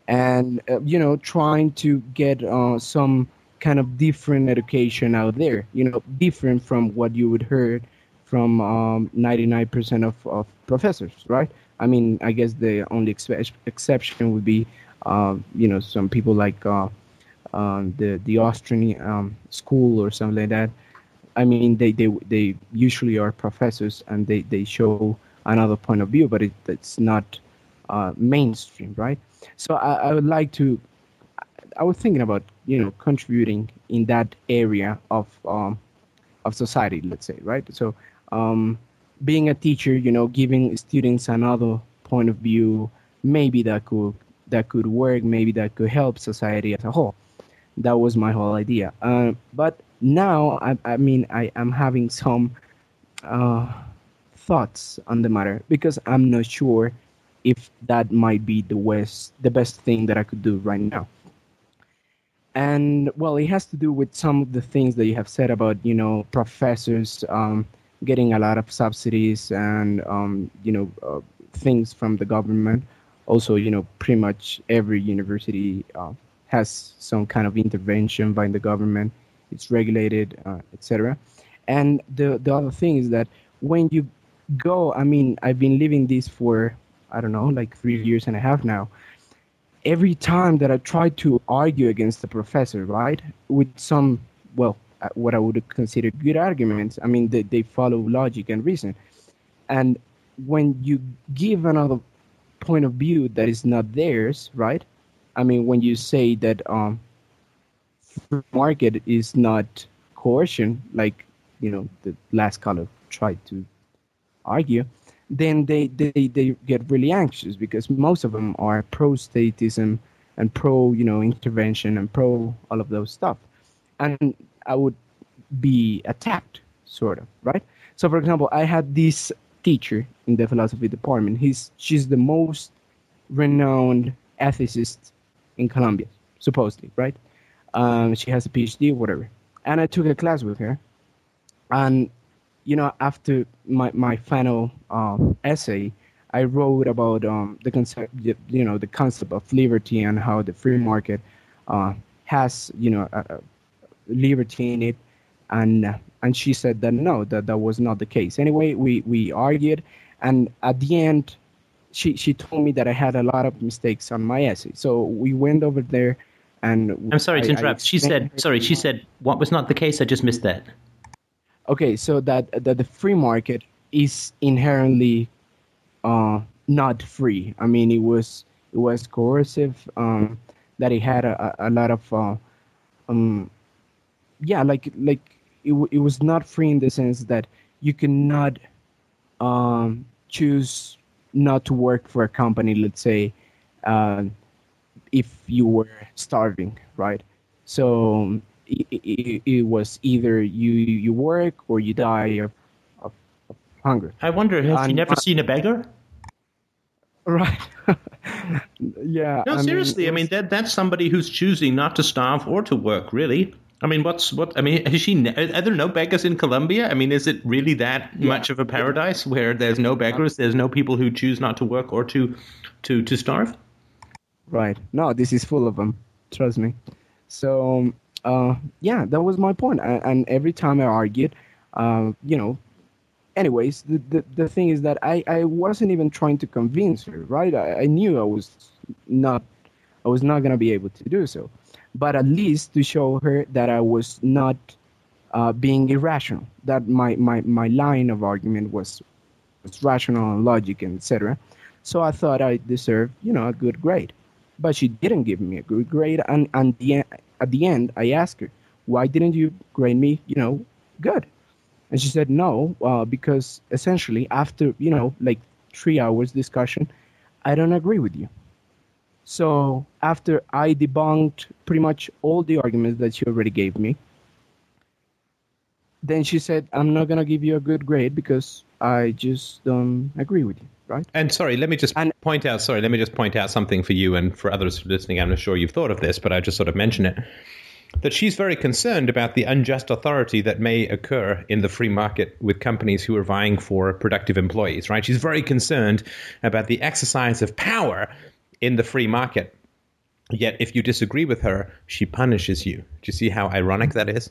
and uh, you know, trying to get uh, some kind of different education out there. You know, different from what you would heard from um, 99% of, of professors, right? I mean, I guess the only expe- exception would be, uh, you know, some people like uh, um, the the Austrian um, school or something like that. I mean, they, they they usually are professors and they, they show another point of view, but it, it's not uh, mainstream, right? So I, I would like to. I was thinking about you know contributing in that area of um, of society, let's say, right? So um, being a teacher, you know, giving students another point of view, maybe that could that could work, maybe that could help society as a whole. That was my whole idea. Uh, but now, I, I mean, I am having some uh, thoughts on the matter because I'm not sure if that might be the west, the best thing that I could do right now. And well, it has to do with some of the things that you have said about, you know, professors um, getting a lot of subsidies and, um, you know, uh, things from the government. Also, you know, pretty much every university uh, has some kind of intervention by the government. It's regulated, uh, etc. And the the other thing is that when you go, I mean, I've been living this for I don't know, like three years and a half now. Every time that I try to argue against the professor, right, with some well, uh, what I would consider good arguments. I mean, they, they follow logic and reason. And when you give another point of view that is not theirs, right? I mean, when you say that, um, market is not coercion, like you know the last caller tried to argue, then they, they, they get really anxious because most of them are pro statism and pro you know intervention and pro all of those stuff. And i would be attacked sort of right? So for example i had this teacher in the philosophy department. He's she's the most renowned ethicist in colombia supposedly right? Um, she has a phd whatever. And i took a class with her and you know after my, my final uh, essay I wrote about um, the concept, you know, the concept of liberty and how the free market uh, has, you know, a, a liberty in it, and and she said that no, that that was not the case. Anyway, we we argued, and at the end, she she told me that I had a lot of mistakes on my essay. So we went over there, and I'm sorry I, to interrupt. she said, sorry, she said what was not the case. I just missed that. Okay, so that that the free market is inherently uh, not free. I mean, it was it was coercive. Um, that it had a, a lot of, uh, um, yeah, like like it it was not free in the sense that you cannot um, choose not to work for a company. Let's say, uh, if you were starving, right? So it, it, was either you you work or you die of hunger. I wonder, has he never seen a beggar? Right. yeah. No, I seriously. Mean, I mean, that that's somebody who's choosing not to starve or to work. Really. I mean, what's what? I mean, is she? Are there no beggars in Colombia? I mean, is it really that yeah. much of a paradise where there's no beggars, there's no people who choose not to work or to, to to starve? Right. No, this is full of them. Trust me. So, um, uh, yeah, that was my point. And, and every time I argued, uh, you know, anyways, the, the, the thing is that I, I wasn't even trying to convince her, right? I, I knew I was not I was not gonna be able to do so, but at least to show her that I was not uh, being irrational. That my, my, my line of argument was was rational and logic and etc. So I thought I deserved you know a good grade, but she didn't give me a good grade. And and the, at the end, I asked her, why didn't you grade me you know good? And she said no, uh, because essentially after you know like three hours discussion, I don't agree with you. So after I debunked pretty much all the arguments that she already gave me, then she said, "I'm not gonna give you a good grade because I just don't agree with you." Right? And sorry, let me just and, point out. Sorry, let me just point out something for you and for others listening. I'm not sure you've thought of this, but I just sort of mention it that she's very concerned about the unjust authority that may occur in the free market with companies who are vying for productive employees, right? She's very concerned about the exercise of power in the free market. Yet, if you disagree with her, she punishes you. Do you see how ironic that is?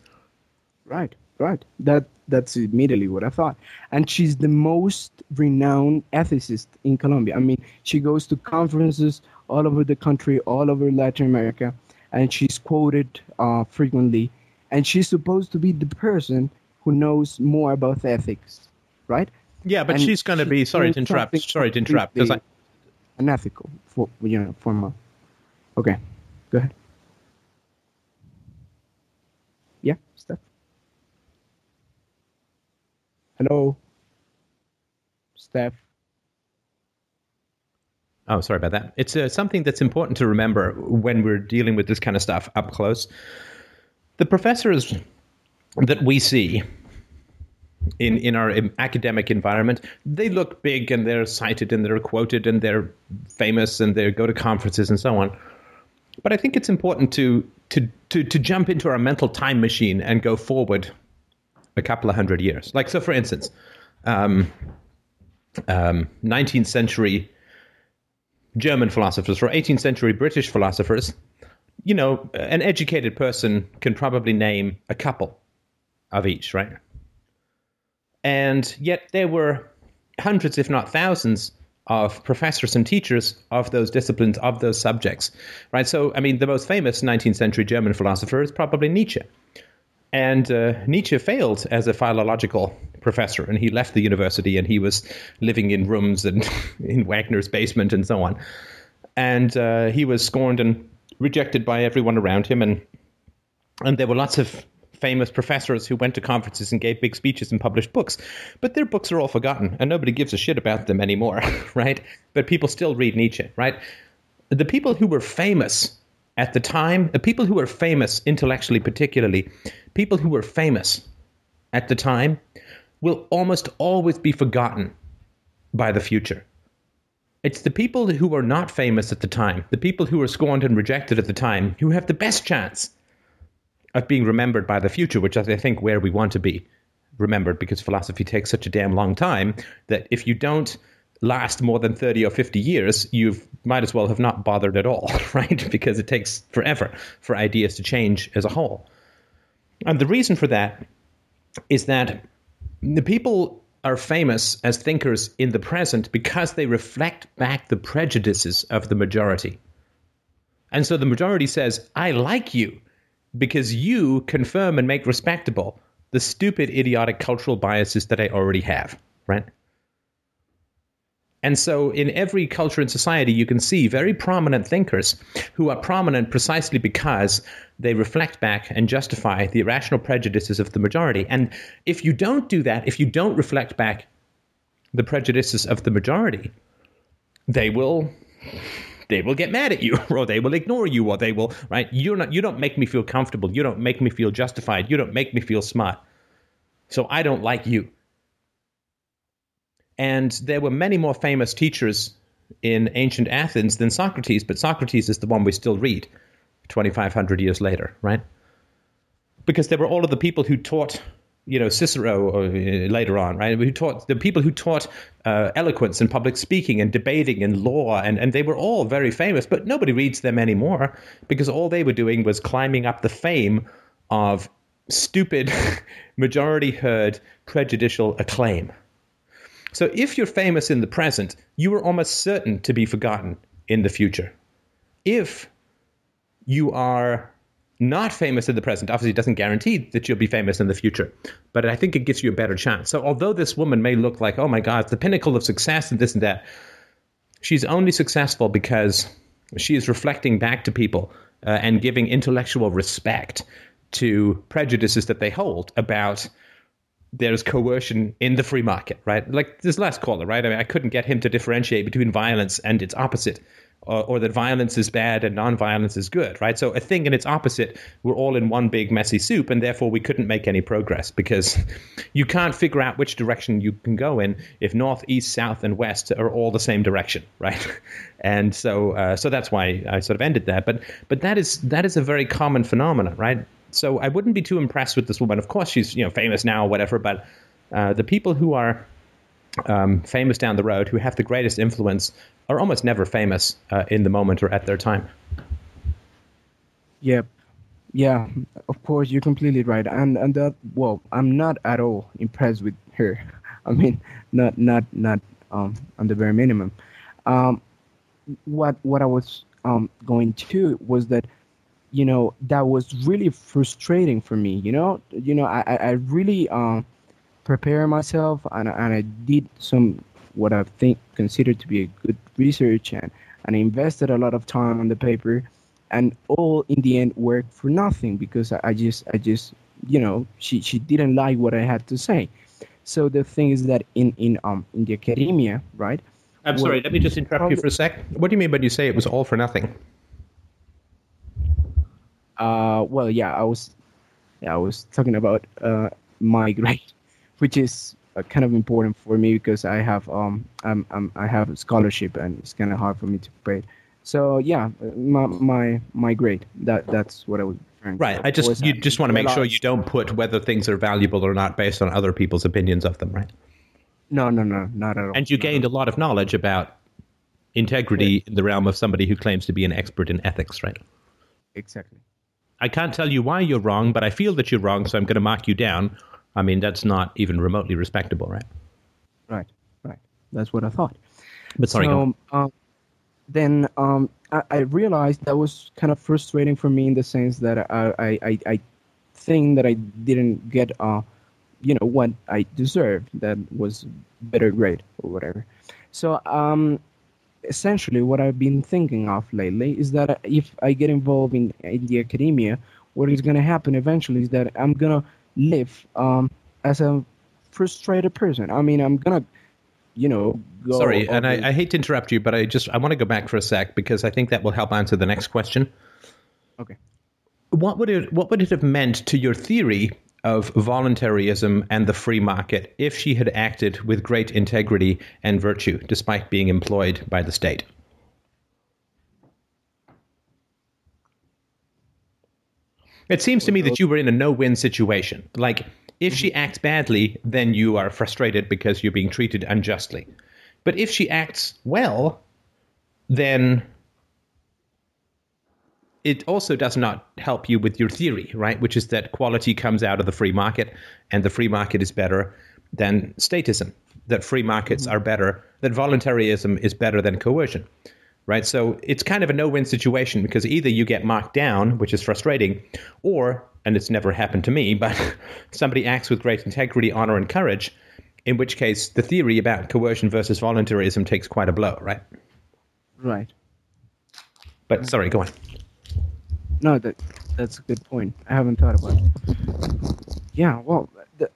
Right, right. That that's immediately what I thought. And she's the most renowned ethicist in Colombia. I mean, she goes to conferences all over the country, all over Latin America and she's quoted uh, frequently, and she's supposed to be the person who knows more about ethics, right? Yeah, but and she's going to be sorry to interrupt. Sorry to interrupt because I unethical for you know for. Okay, go ahead. Yeah, Steph. Hello, Steph. Oh, sorry about that. It's uh, something that's important to remember when we're dealing with this kind of stuff up close. The professors that we see in in our academic environment, they look big and they're cited and they're quoted and they're famous and they go to conferences and so on. But I think it's important to to to to jump into our mental time machine and go forward a couple of hundred years. Like so, for instance, um, um, 19th century German philosophers or 18th century British philosophers, you know, an educated person can probably name a couple of each, right? And yet there were hundreds, if not thousands, of professors and teachers of those disciplines, of those subjects, right? So, I mean, the most famous 19th century German philosopher is probably Nietzsche. And uh, Nietzsche failed as a philological professor, and he left the university and he was living in rooms and in Wagner's basement and so on. And uh, he was scorned and rejected by everyone around him. And and there were lots of famous professors who went to conferences and gave big speeches and published books. But their books are all forgotten and nobody gives a shit about them anymore, right? But people still read Nietzsche, right? The people who were famous at the time, the people who were famous intellectually, particularly, people who were famous at the time will almost always be forgotten by the future. It's the people who were not famous at the time, the people who were scorned and rejected at the time, who have the best chance of being remembered by the future, which is, I think, where we want to be remembered because philosophy takes such a damn long time that if you don't last more than 30 or 50 years, you might as well have not bothered at all, right? Because it takes forever for ideas to change as a whole. And the reason for that is that the people are famous as thinkers in the present because they reflect back the prejudices of the majority. And so the majority says, I like you because you confirm and make respectable the stupid, idiotic cultural biases that I already have, right? And so, in every culture and society, you can see very prominent thinkers who are prominent precisely because they reflect back and justify the irrational prejudices of the majority. And if you don't do that, if you don't reflect back the prejudices of the majority, they will they will get mad at you or they will ignore you or they will right? You're not you don't make me feel comfortable. You don't make me feel justified. You don't make me feel smart. So i don't like you and there were many more famous teachers in ancient athens than socrates but socrates is the one we still read 2500 years later right because there were all of the people who taught you know Cicero uh, later on, right? Who taught the people who taught uh, eloquence and public speaking and debating and law, and and they were all very famous, but nobody reads them anymore because all they were doing was climbing up the fame of stupid, majority herd prejudicial acclaim. So if you're famous in the present, you are almost certain to be forgotten in the future. If you are not famous in the present obviously it doesn't guarantee that you'll be famous in the future, but I think it gives you a better chance. So although this woman may look like, oh my God, it's the pinnacle of success and this and that, she's only successful because she is reflecting back to people uh, and giving intellectual respect to prejudices that they hold about there's coercion in the free market, right? Like this last caller, right? I mean, I couldn't get him to differentiate between violence and its opposite or, or, that violence is bad and nonviolence is good, right? So a thing and its opposite were all in one big messy soup, and therefore we couldn't make any progress because you can't figure out which direction you can go in if north, east, south, and west are all the same direction, right? And so, uh, so that's why I sort of ended there. But but that is that is a very common phenomenon, right? So I wouldn't be too impressed with this woman. Of course, she's you know famous now or whatever, but uh, the people who are um, famous down the road, who have the greatest influence, are almost never famous uh, in the moment or at their time. Yep. Yeah, of course, you're completely right. And and that well, I'm not at all impressed with her. I mean, not not not um on the very minimum. Um, what what I was um going to was that, you know, that was really frustrating for me. You know, you know, I I really um prepare myself and and I did some what I think considered to be a good research and, and I invested a lot of time on the paper and all in the end worked for nothing because I, I just I just you know she, she didn't like what I had to say. So the thing is that in in um in the academia, right? I'm sorry, let me just interrupt you for a sec. What do you mean when you say it was all for nothing? Uh well yeah, I was yeah, I was talking about uh my grade, which is uh, kind of important for me because I have um I'm, I'm I have a scholarship and it's kind of hard for me to pay. So yeah, my my my grade that that's what I was referring to right. I just you just want to make sure you don't put whether things are valuable or not based on other people's opinions of them, right? No, no, no, not at all. And you gained a lot of knowledge about integrity yeah. in the realm of somebody who claims to be an expert in ethics, right? Exactly. I can't tell you why you're wrong, but I feel that you're wrong, so I'm going to mark you down I mean, that's not even remotely respectable, right? Right, right. That's what I thought. But sorry, so, um, then um, I, I, realized that was kind of frustrating for me in the sense that I, I, I think that I didn't get, uh, you know, what I deserved. That was better grade or whatever. So um, essentially, what I've been thinking of lately is that if I get involved in, in the academia, what is gonna happen eventually is that I'm gonna live um, as a frustrated person. I mean, I'm gonna, you know, go. Sorry, and I, I hate to interrupt you, but I just I want to go back for a sec because I think that will help answer the next question. Okay. What would it What would it have meant to your theory of voluntarism and the free market if she had acted with great integrity and virtue, despite being employed by the state? It seems to me that you were in a no-win situation. Like, if she acts badly, then you are frustrated because you're being treated unjustly. But if she acts well, then it also does not help you with your theory, right? Which is that quality comes out of the free market and the free market is better than statism, that free markets mm-hmm. are better, that voluntarism is better than coercion, right? So it's kind of a no win situation because either you get marked down, which is frustrating, or, and it's never happened to me, but somebody acts with great integrity, honor, and courage, in which case the theory about coercion versus voluntarism takes quite a blow, right? right. But sorry, go on. No, that that's a good point. I haven't thought about it. Yeah, well, th-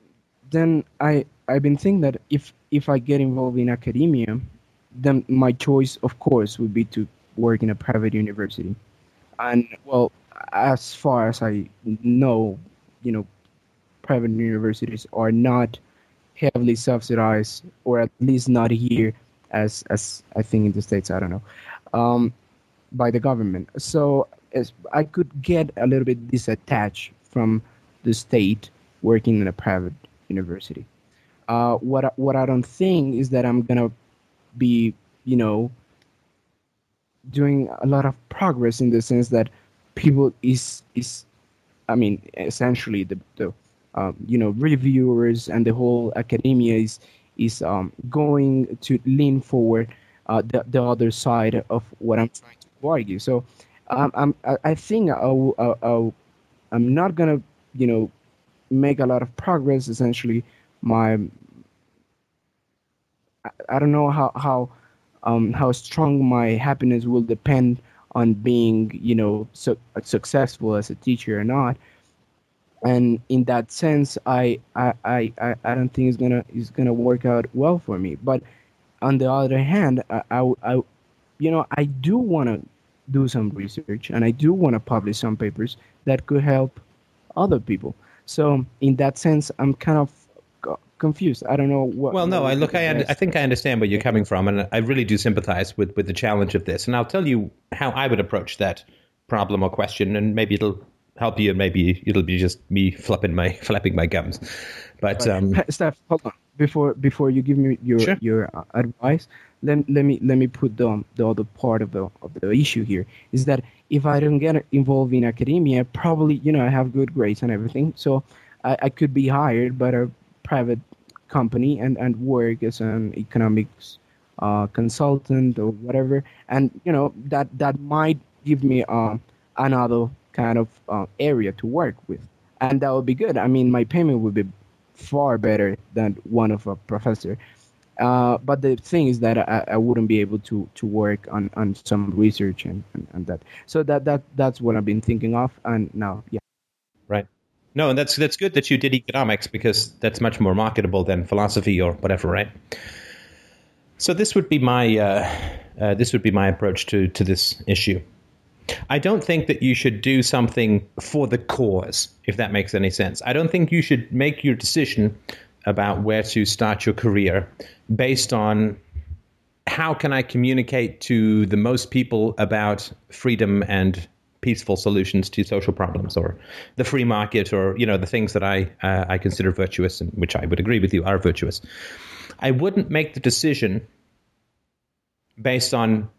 then I I've been thinking that if if I get involved in academia, then my choice, of course, would be to work in a private university. And well, as far as I know, you know, private universities are not heavily subsidized, or at least not here, as as I think in the states. I don't know. Um, by the government. So I could get a little bit disattached from the state working in a private university. Uh, what I, what I don't think is that I'm gonna be, you know, doing a lot of progress in the sense that people is is, I mean, essentially the the um, you know reviewers and the whole academia is is um, going to lean forward uh, the, the other side of what I'm trying to argue. So um, I'm, I, I think I'll, I'll, I'm not gonna, you know, make a lot of progress. Essentially, my I, I don't know how how um, how strong my happiness will depend on being, you know, su- successful as a teacher or not. And in that sense, I I, I, I I don't think it's gonna it's gonna work out well for me. But on the other hand, I, I, I you know, I do want to do some research and I do want to publish some papers that could help other people. So in that sense, I'm kind of confused. I don't know what. Well, no, I look. I, un- I think I understand where you're coming from, and I really do sympathize with with the challenge of this. And I'll tell you how I would approach that problem or question, and maybe it'll help you, and maybe it'll be just me flapping my flapping my gums. But um, Steph, hold on. Before before you give me your Sure. your uh, advice, let, let me let me put the the other part of the of the issue here is that if I don't get involved in academia, probably you know I have good grades and everything, so I, I could be hired by a private company and and work as an economics uh, consultant or whatever, and you know that that might give me um another kind of uh, area to work with, and that would be good. I mean, my payment would be far better than one of a professor. Uh, but the thing is that I, I wouldn't be able to, to work on, on some research and, and, and that. So that, that that's what I've been thinking of. And now, yeah. right. No, and that's that's good that you did economics because that's much more marketable than philosophy or whatever, right? So this would be my uh, uh, this would be my approach to to this issue. I don't think that you should do something for the cause, if that makes any sense. I don't think you should make your decision about where to start your career based on how can I communicate to the most people about freedom and peaceful solutions to social problems or the free market or you know the things that I uh, I consider virtuous and which I would agree with you are virtuous. I wouldn't make the decision based on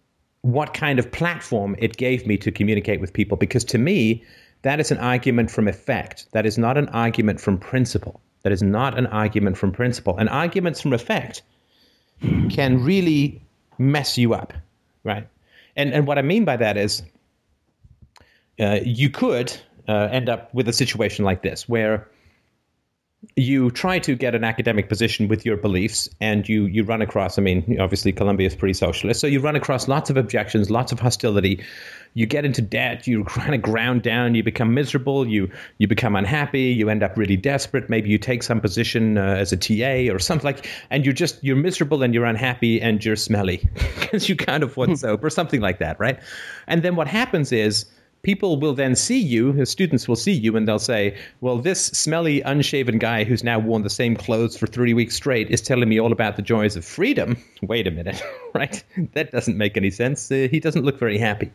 what kind of platform it gave me to communicate with people because to me that is an argument from effect that is not an argument from principle that is not an argument from principle. And arguments from effect can really mess you up right? And and what i mean by that is uh, you could uh, end up with a situation like this where you try to get an academic position with your beliefs and you you run across i mean obviously Colombia is pretty socialist so you run across lots of objections lots of hostility. You get into debt you kind of ground down you become miserable you you become unhappy you end up really desperate. Maybe you take some position uh, as a ta or something like and you're just you're miserable and you're unhappy and you're smelly because you can't afford soap or something like that right? And then what happens is people will then see you, the students will see you, and they'll say, Well, this smelly, unshaven guy who's now worn the same clothes for three weeks straight is telling me all about the joys of freedom. Wait a minute, right? That doesn't make any sense. Uh, he doesn't look very happy.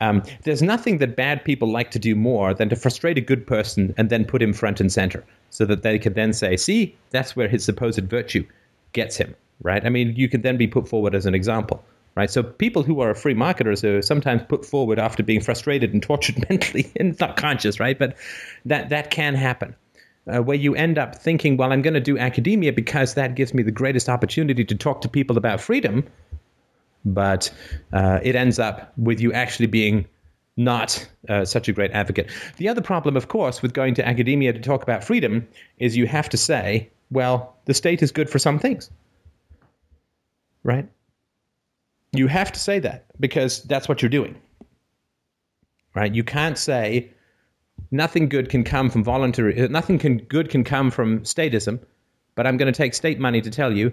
Um, there's nothing that bad people like to do more than to frustrate a good person and then put him front and center so that they can then say, See, that's where his supposed virtue gets him, right? I mean, you can then be put forward as an example right? So people who are free marketers are sometimes put forward after being frustrated and tortured mentally, and it's not conscious, right? But that that can happen. Uh, where you end up thinking, well, I'm going to do academia because that gives me the greatest opportunity to talk to people about freedom, but uh, it ends up with you actually being not uh, such a great advocate. The other problem, of course, with going to academia to talk about freedom is you have to say, well, the state is good for some things, right? You have to say that because that's what you're doing. Right? You can't say nothing good can come from voluntary uh, nothing can good can come from statism, but I'm going to take state money to tell you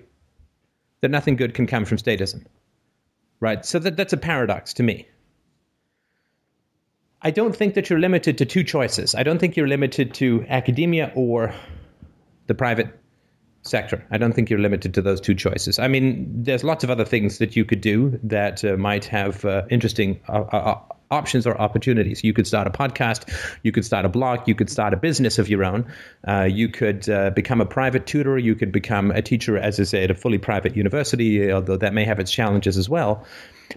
that nothing good can come from statism. Right? So that, that's a paradox to me. I don't think that you're limited to two choices. I don't think you're limited to academia or the private sector. I don't think you're limited to those two choices. I mean, there's lots of other things that you could do that uh, might have uh, interesting uh, uh, uh, options or opportunities. You could start a podcast, you could start a blog, you could start a business of your own, uh, you could become a private tutor, you could become a teacher, as I say, at a fully private university, although that may have its challenges as well.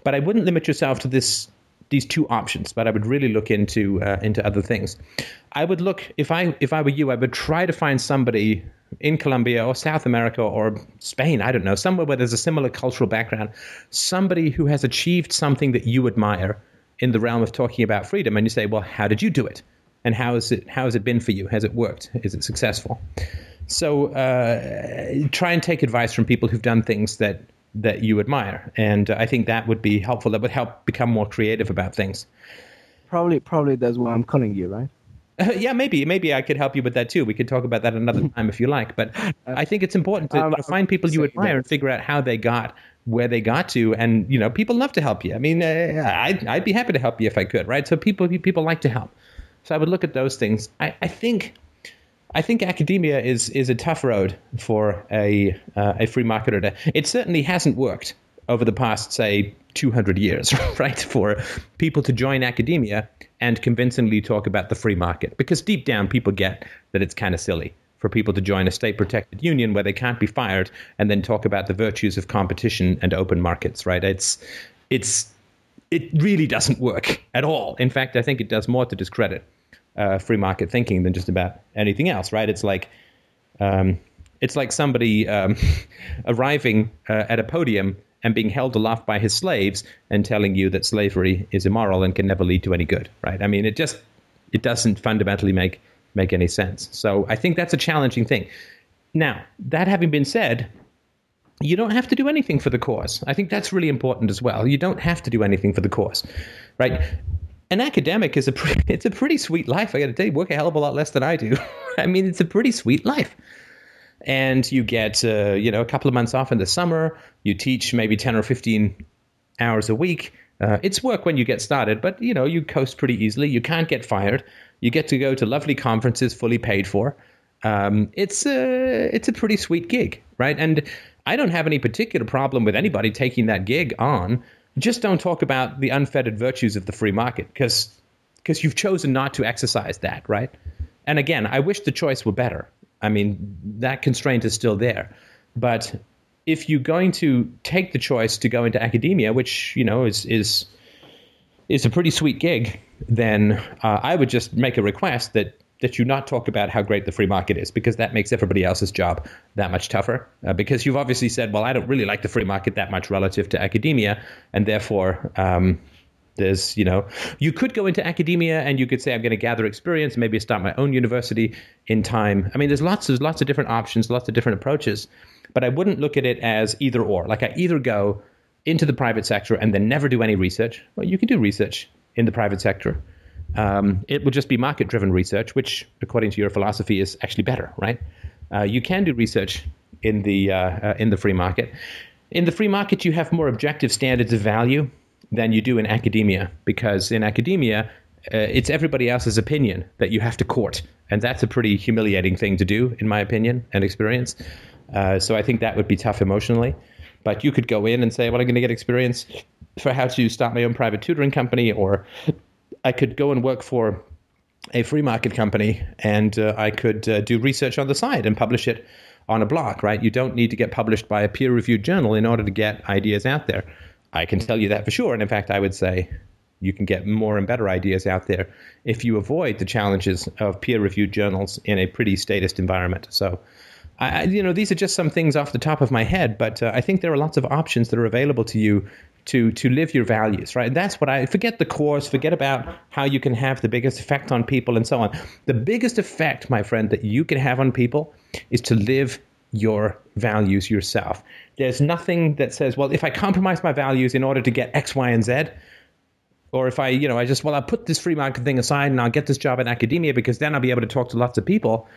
But I wouldn't limit yourself to this these two options, but I would really look into uh, into other things. I would look if I if I were you, I would try to find somebody in Colombia or South America or Spain, I don't know, somewhere where there's a similar cultural background, somebody who has achieved something that you admire in the realm of talking about freedom, and you say, well, how did you do it? And how is it how has it been for you? Has it worked? Is it successful? So uh, try and take advice from people who've done things that that you admire, and I think that would be helpful. That would help become more creative about things. Probably, probably that's why I'm calling you, right? Uh, yeah, maybe maybe I could help you with that too. We could talk about that another time if you like. But I think it's important to, um, to find people you admire and figure out how they got where they got to. And you know, people love to help you. I mean, uh, I'd I'd be happy to help you if I could, right? So people people like to help. So I would look at those things. I, I think I think academia is is a tough road for a uh, a free marketer. To, it certainly hasn't worked over the past, say, 200 years, right? For people to join academia and convincingly talk about the free market. Because deep down, people get that it's kind of silly for people to join a state protected union where they can't be fired and then talk about the virtues of competition and open markets, right? It's, it's, it really doesn't work at all. In fact, I think it does more to discredit uh, free market thinking than just about anything else, right? It's like, um, it's like somebody um, arriving uh, at a podium and being held aloft by his slaves and telling you that slavery is immoral and can never lead to any good, right? I mean, it just it doesn't fundamentally make make any sense. So I think that's a challenging thing. Now, that having been said, you don't have to do anything for the cause. I think that's really important as well. You don't have to do anything for the cause, right? An academic is a pretty, it's a pretty sweet life. I got to tell you, work a hell of a lot less than I do. I mean, it's a pretty sweet life and you get uh, you know a couple of months off in the summer. You teach maybe ten or fifteen hours a week. Uh, it's work when you get started, but you know you coast pretty easily. You can't get fired. You get to go to lovely conferences, fully paid for. Um, it's a it's a pretty sweet gig, right? And I don't have any particular problem with anybody taking that gig on. Just don't talk about the unfettered virtues of the free market because because you've chosen not to exercise that, right? And again, I wish the choice were better. I mean, that constraint is still there. But if you're going to take the choice to go into academia, which you know is is is a pretty sweet gig, then uh, I would just make a request that that you not talk about how great the free market is because that makes everybody else's job that much tougher. Uh, because you've obviously said, well, I don't really like the free market that much relative to academia, and therefore. Um, There's, you know, you could go into academia and you could say, I'm going to gather experience, maybe start my own university in time. I mean, there's lots, there's lots of different options, lots of different approaches, but I wouldn't look at it as either or. Like I either go into the private sector and then never do any research. Well, you can do research in the private sector. Um, it would just be market driven research, which, according to your philosophy, is actually better, right? Uh, you can do research in the uh, uh, in the free market. In the free market, you have more objective standards of value than you do in academia, because in academia, uh, it's everybody else's opinion that you have to court, and that's a pretty humiliating thing to do, in my opinion and experience. Uh, so I think that would be tough emotionally. But you could go in and say, "Well, I'm going to get experience for how to start my own private tutoring company," or I could go and work for a free market company, and uh, I could uh, do research on the side and publish it on a blog, right? You don't need to get published by a peer reviewed journal in order to get ideas out there. I can tell you that for sure. And in fact, I would say you can get more and better ideas out there if you avoid the challenges of peer reviewed journals in a pretty statist environment. So, I, you know, these are just some things off the top of my head, but uh, I think there are lots of options that are available to you to to live your values, right? And that's what I forget the course, forget about how you can have the biggest effect on people and so on. The biggest effect, my friend, that you can have on people is to live your values yourself. There's nothing that says, well, if I compromise my values in order to get X, Y, and Z, or if I, you know, I just, well, I'll put this free market thing aside and I'll get this job in academia because then I'll be able to talk to lots of people.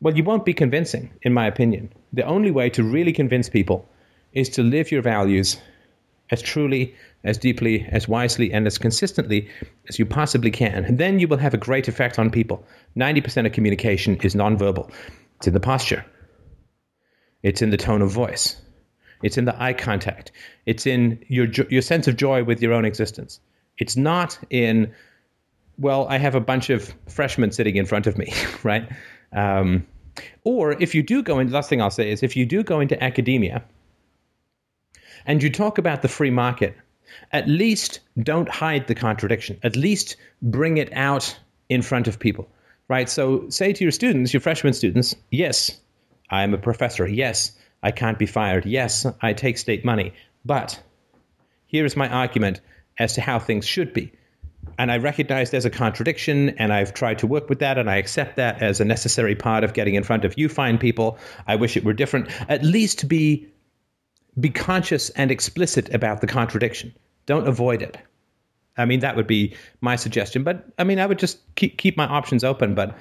Well, you won't be convincing, in my opinion. The only way to really convince people is to live your values as truly, as deeply, as wisely, and as consistently as you possibly can. And then you will have a great effect on people. 90% of communication is nonverbal, it's in the posture, it's in the tone of voice, it's in the eye contact, it's in your, your sense of joy with your own existence. It's not in, well, I have a bunch of freshmen sitting in front of me, right? Um, or if you do go into, last thing I'll say is if you do go into academia, and you talk about the free market, at least don't hide the contradiction. At least bring it out in front of people, right? So say to your students, your freshman students, yes, I am a professor. Yes, I can't be fired. Yes, I take state money. But here's my argument as to how things should be. And I recognize there's a contradiction, and I've tried to work with that, and I accept that as a necessary part of getting in front of you fine people. I wish it were different. At least be be conscious and explicit about the contradiction. Don't avoid it. I mean, that would be my suggestion. But I mean, I would just keep keep my options open. But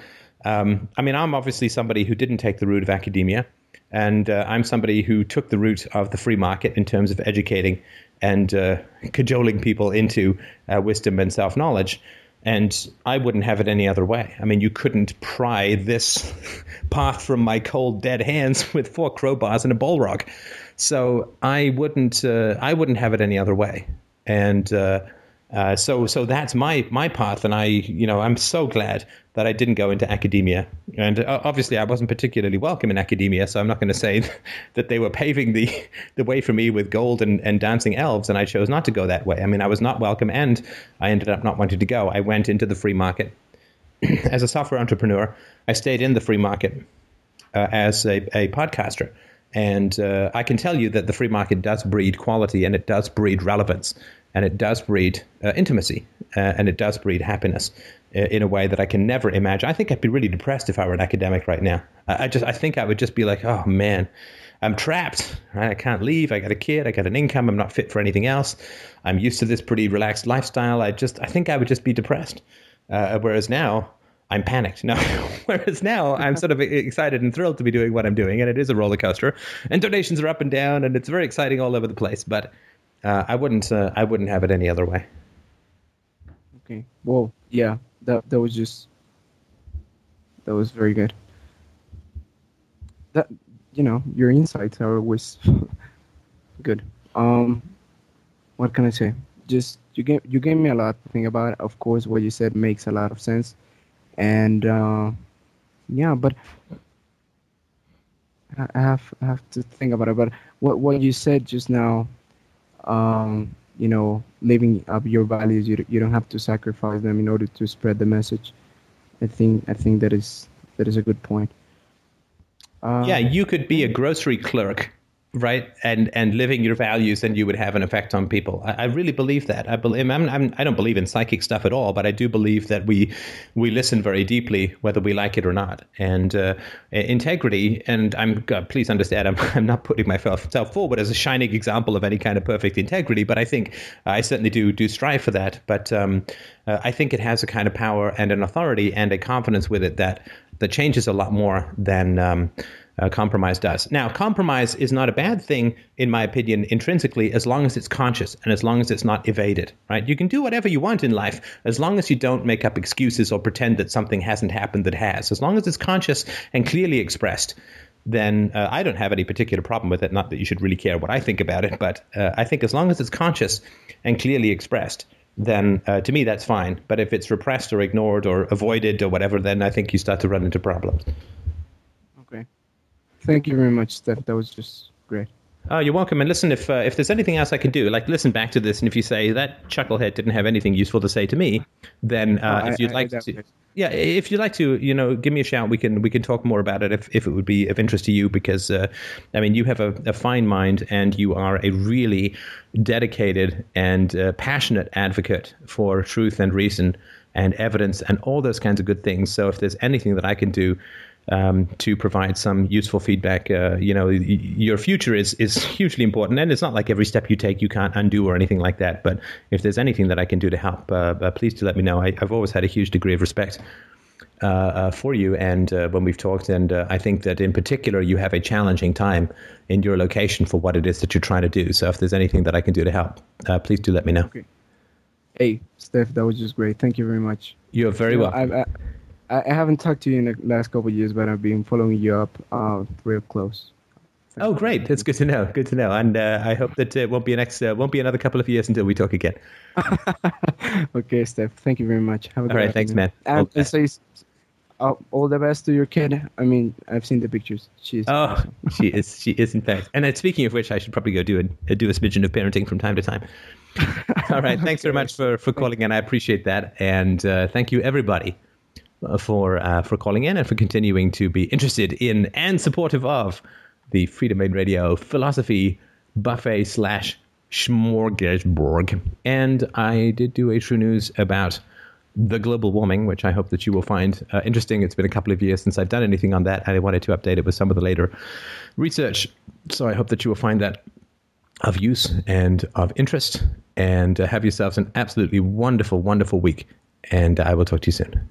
um, I mean, I'm obviously somebody who didn't take the route of academia, and uh, I'm somebody who took the route of the free market in terms of educating and uh, cajoling people into uh, wisdom and self knowledge. And I wouldn't have it any other way. I mean, you couldn't pry this path from my cold, dead hands with four crowbars and a bullrock. So I wouldn't uh, I wouldn't have it any other way. And uh, so so that's my my path, and I you know I'm so glad that I didn't go into academia. And uh, obviously I wasn't particularly welcome in academia, so I'm not going to say that they were paving the the way for me with gold and, and dancing elves, and I chose not to go that way. I mean I was not welcome, and I ended up not wanting to go. I went into the free market as a software entrepreneur. I stayed in the free market uh, as a, a podcaster. And uh, I can tell you that the free market does breed quality and it does breed relevance and it does breed uh, intimacy uh, and it does breed happiness uh, in a way that I can never imagine. I think I'd be really depressed if I were an academic right now. I, I just I think I would just be like, oh man, I'm trapped. Right? I can't leave. I got a kid. I got an income. I'm not fit for anything else. I'm used to this pretty relaxed lifestyle. I just I think I would just be depressed. Uh, whereas now I'm panicked. No, whereas now I'm sort of excited and thrilled to be doing what I'm doing, and it is a roller coaster, and donations are up and down, and it's very exciting all over the place. But uh, I wouldn't, uh, I wouldn't have it any other way. Okay. Well, yeah, that that was just that was very good. That you know, your insights are always good. Um, what can I say? Just you gave you gave me a lot to think about. Of course, what you said makes a lot of sense and uh, yeah, but I have I have to think about it. But what what you said just now, um, you know, living up your values, you you don't have to sacrifice them in order to spread the message. I think I think that is that is a good point. Uh, yeah, you could be a grocery clerk right and and living your values then you would have an effect on people. I, I really believe that. I believe I'm, I'm, i don't believe in psychic stuff at all but i do believe that we we listen very deeply whether we like it or not. And uh, integrity and i'm please understand I'm, I'm not putting myself forward as a shining example of any kind of perfect integrity but i think i certainly do do strive for that. But um, uh, i think it has a kind of power and an authority and a confidence with it that that changes a lot more than um, uh, compromise does. Now, compromise is not a bad thing, in my opinion, intrinsically, as long as it's conscious and as long as it's not evaded, right? You can do whatever you want in life as long as you don't make up excuses or pretend that something hasn't happened that has. As long as it's conscious and clearly expressed, then uh, I don't have any particular problem with it. Not that you should really care what I think about it, but uh, I think as long as it's conscious and clearly expressed, then uh, to me that's fine. But if it's repressed or ignored or avoided or whatever, then I think you start to run into problems. Thank you very much, Steph. That was just great. Oh, you're welcome. And listen, if uh, if there's anything else I can do, like listen back to this, and if you say that chucklehead didn't have anything useful to say to me, then uh, oh, if you'd I, like I, to, yeah, if you'd like to, you know, give me a shout. We can we can talk more about it if, if it would be of interest to you, because uh, I mean, you have a, a, fine mind, and you are a really dedicated and uh, passionate advocate for truth and reason and evidence and all those kinds of good things. So if there's anything that I can do um, to provide some useful feedback. Uh, you know, your future is is hugely important, and it's not like every step you take you can't undo or anything like that. But if there's anything that I can do to help, uh, uh, please do let me know. I, have always had a huge degree of respect. Uh, uh, for you, and uh, when we've talked, and I think that in particular you have a challenging time in your location for what it is that you're trying to do. So if there's anything that I can do to help, please do let me know. Okay. Hey, Steph, that was just great. Thank you very much. You're very welcome. I, I, I haven't talked to you in the last couple of years, but I've been following you up uh, real close. Oh, great! That's good to know. Good to know, and uh, I hope that it won't be an next, uh, won't be another couple of years until we talk again. okay, Steph. Thank you very much. Have a all right. Thanks, man. And uh, all the best to your kid. I mean, I've seen the pictures. She's oh, awesome. she is. She is in fact. And uh, speaking of which, I should probably go do a do a smidgen of parenting from time to time. all right. Thanks okay. very much for for calling and I appreciate that, and uh, thank you everybody uh, for uh, for calling in and for continuing to be interested in and supportive of the Freedomain Radio philosophy buffet slash smorgasbord. And I did do a true news about the global warming, which I hope that you will find uh, interesting. It's been a couple of years since I've done anything on that, and I wanted to update it with some of the later research. So I hope that you will find that of use and of interest. And uh, have yourselves an absolutely wonderful, wonderful week. And I will talk to you soon.